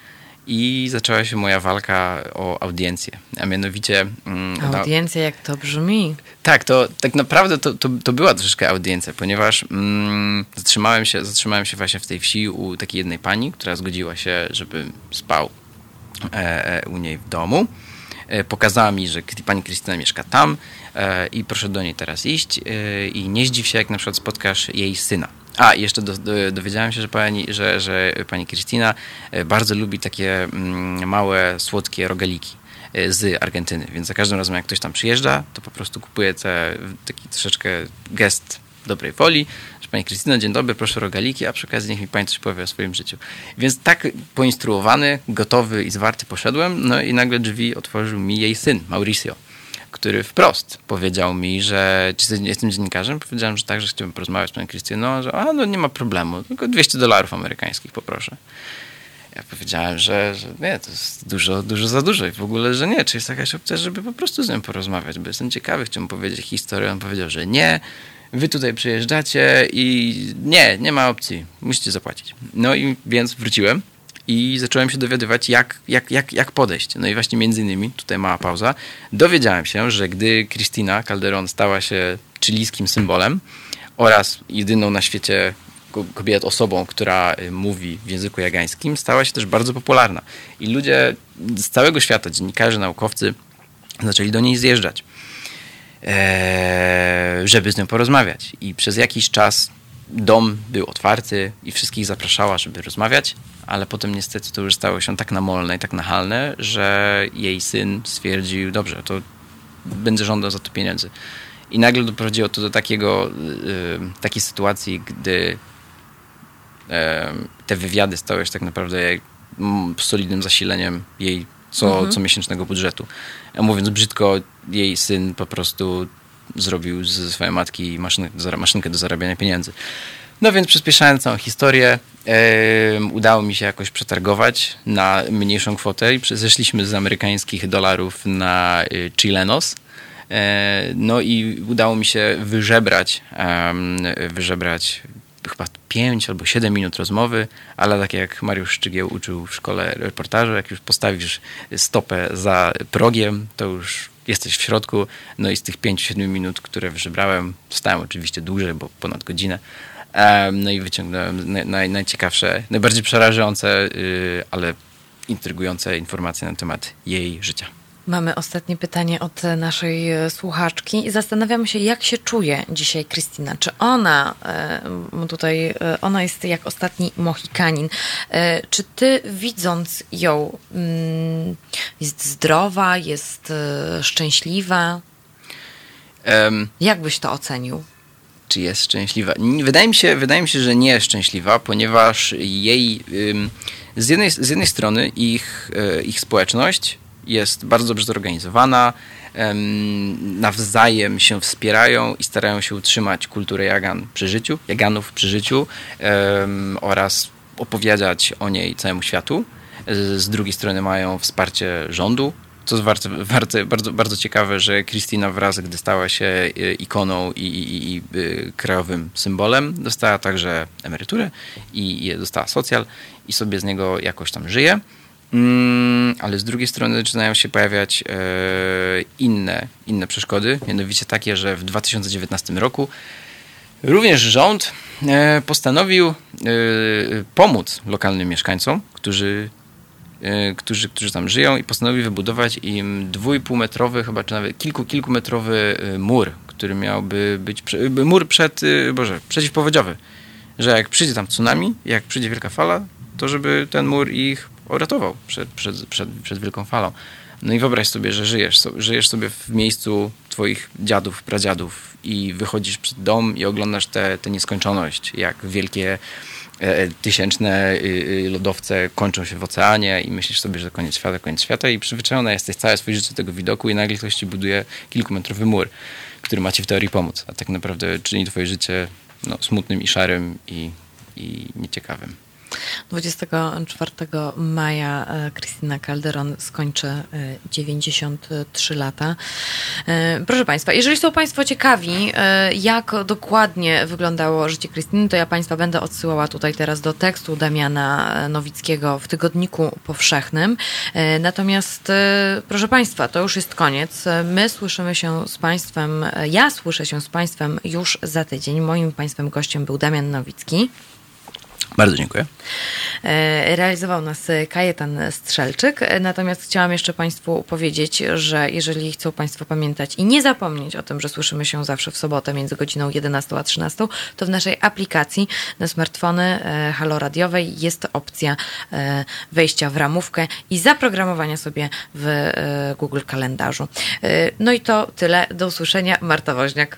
i zaczęła się moja walka o audiencję. A mianowicie. Mm, Audiencja, jak to brzmi. Tak, to tak naprawdę to, to, to była troszeczkę audiencja, ponieważ mm, zatrzymałem, się, zatrzymałem się właśnie w tej wsi u takiej jednej pani, która zgodziła się, żeby spał u niej w domu. E, pokazała mi, że pani Krystyna mieszka tam e, i proszę do niej teraz iść e, i nie zdziw się, jak na przykład spotkasz jej syna. A, jeszcze do, do, dowiedziałem się, że pani, że, że pani Krystyna e, bardzo lubi takie mm, małe, słodkie rogaliki e, z Argentyny, więc za każdym razem jak ktoś tam przyjeżdża, to po prostu kupuje te, taki troszeczkę gest dobrej woli, pani Krystyna, dzień dobry, proszę rogaliki, a przy okazji niech mi pani coś powie o swoim życiu. Więc tak poinstruowany, gotowy i zwarty poszedłem, no i nagle drzwi otworzył mi jej syn, Mauricio który wprost powiedział mi, że jestem dziennikarzem, powiedziałem, że tak, że chciałbym porozmawiać z panem Krystyną, że a, no nie ma problemu, tylko 200 dolarów amerykańskich poproszę. Ja powiedziałem, że, że nie, to jest dużo, dużo za dużo i w ogóle, że nie. Czy jest jakaś opcja, żeby po prostu z nim porozmawiać, bo jestem ciekawy, chciałbym powiedzieć historię. On powiedział, że nie, wy tutaj przyjeżdżacie i nie, nie ma opcji, musicie zapłacić. No i więc wróciłem i zacząłem się dowiadywać, jak, jak, jak, jak podejść. No i właśnie między innymi, tutaj mała pauza, dowiedziałem się, że gdy Cristina Calderon stała się chilijskim symbolem oraz jedyną na świecie kobiet osobą, która y, mówi w języku jagańskim, stała się też bardzo popularna. I ludzie z całego świata, dziennikarze, naukowcy, zaczęli do niej zjeżdżać, żeby z nią porozmawiać. I przez jakiś czas dom był otwarty i wszystkich zapraszała, żeby rozmawiać, ale potem niestety to już stało się tak namolne i tak nachalne, że jej syn stwierdził, dobrze, to będę żądał za to pieniędzy. I nagle doprowadziło to do takiego, yy, takiej sytuacji, gdy yy, te wywiady stały się tak naprawdę solidnym zasileniem jej co, mhm. co miesięcznego budżetu. A mówiąc brzydko, jej syn po prostu zrobił ze swojej matki maszynkę do, maszynkę do zarabiania pieniędzy. No więc przyspieszając całą historię, e, udało mi się jakoś przetargować na mniejszą kwotę i zeszliśmy z amerykańskich dolarów na y, chilenos. E, no i udało mi się wyżebrać, wyżebrać chyba 5 albo 7 minut rozmowy, ale tak jak Mariusz Szczygieł uczył w szkole reportażu, jak już postawisz stopę za progiem, to już jesteś w środku. No i z tych 5-7 minut, które wyżebrałem, stałem oczywiście dłużej, bo ponad godzinę. No i wyciągnąłem naj, najciekawsze, najbardziej przerażające, y, ale intrygujące informacje na temat jej życia. Mamy ostatnie pytanie od naszej e, słuchaczki i zastanawiamy się, jak się czuje dzisiaj Krystyna. Czy ona, e, tutaj e, ona jest jak ostatni Mohikanin, czy ty widząc ją mm, jest zdrowa, jest szczęśliwa? Um, jak byś to ocenił? Czy jest szczęśliwa? Wydaje mi się, wydaje mi się że nie jest szczęśliwa, ponieważ jej z jednej, z jednej strony ich, ich społeczność jest bardzo dobrze zorganizowana, nawzajem się wspierają i starają się utrzymać kulturę Jagan przy życiu, Jaganów przy życiu oraz opowiadać o niej całemu światu. Z drugiej strony mają wsparcie rządu, co jest bardzo, bardzo ciekawe, że Kristina wraz, gdy stała się e, ikoną i, i, i, e, krajowym symbolem, dostała także emeryturę i dostała socjal i sobie z niego jakoś tam żyje. Mm, ale z drugiej strony zaczynają się pojawiać e, inne, inne przeszkody, mianowicie takie, że w 2019 roku również rząd e, postanowił e, pomóc lokalnym mieszkańcom, którzy, którzy, którzy tam żyją i postanowił wybudować im dwójpółmetrowy, chyba czy nawet kilku, kilkumetrowy mur, który miałby być, mur przed, boże, przeciwpowodziowy, że jak przyjdzie tam tsunami, jak przyjdzie wielka fala, to żeby ten mur ich uratował przed, przed, przed, przed wielką falą. No i wyobraź sobie, że żyjesz, żyjesz sobie w miejscu twoich dziadów, pradziadów i wychodzisz przed dom i oglądasz tę nieskończoność, jak wielkie e, e tysięczne e, e, lodowce kończą się w oceanie i myślisz sobie, że koniec świata, koniec świata i przyzwyczajona jesteś całe swoje życie do tego widoku i nagle ktoś ci buduje kilkumetrowy mur, który ma ci w teorii pomóc, a tak naprawdę czyni twoje życie no, smutnym i szarym i, i nieciekawym. 24 maja e, Krystyna Calderon skończy 93 e, lata. E, proszę Państwa, jeżeli są Państwo ciekawi, jak dokładnie wyglądało życie Krystyny, to ja Państwa będę odsyłała tutaj teraz do tekstu Damiana Nowickiego w Tygodniku Powszechnym. Natomiast, proszę Państwa, to już jest koniec. My słyszymy się z Państwem, ja słyszę się z Państwem już za tydzień. Moim Państwem gościem był Damian Nowicki. Bardzo dziękuję. E, realizował nas Kajetan Strzelczyk. E, Natomiast chciałam jeszcze Państwu powiedzieć, że jeżeli chcą Państwo pamiętać i nie zapomnieć o tym, że słyszymy się zawsze w sobotę między godziną 11 a 13, to w naszej aplikacji na smartfony e, Halo Radiowej jest opcja e, wejścia w ramówkę i zaprogramowania sobie w e, Google Kalendarzu. E, No i to tyle. Do usłyszenia. Marta Woźniak.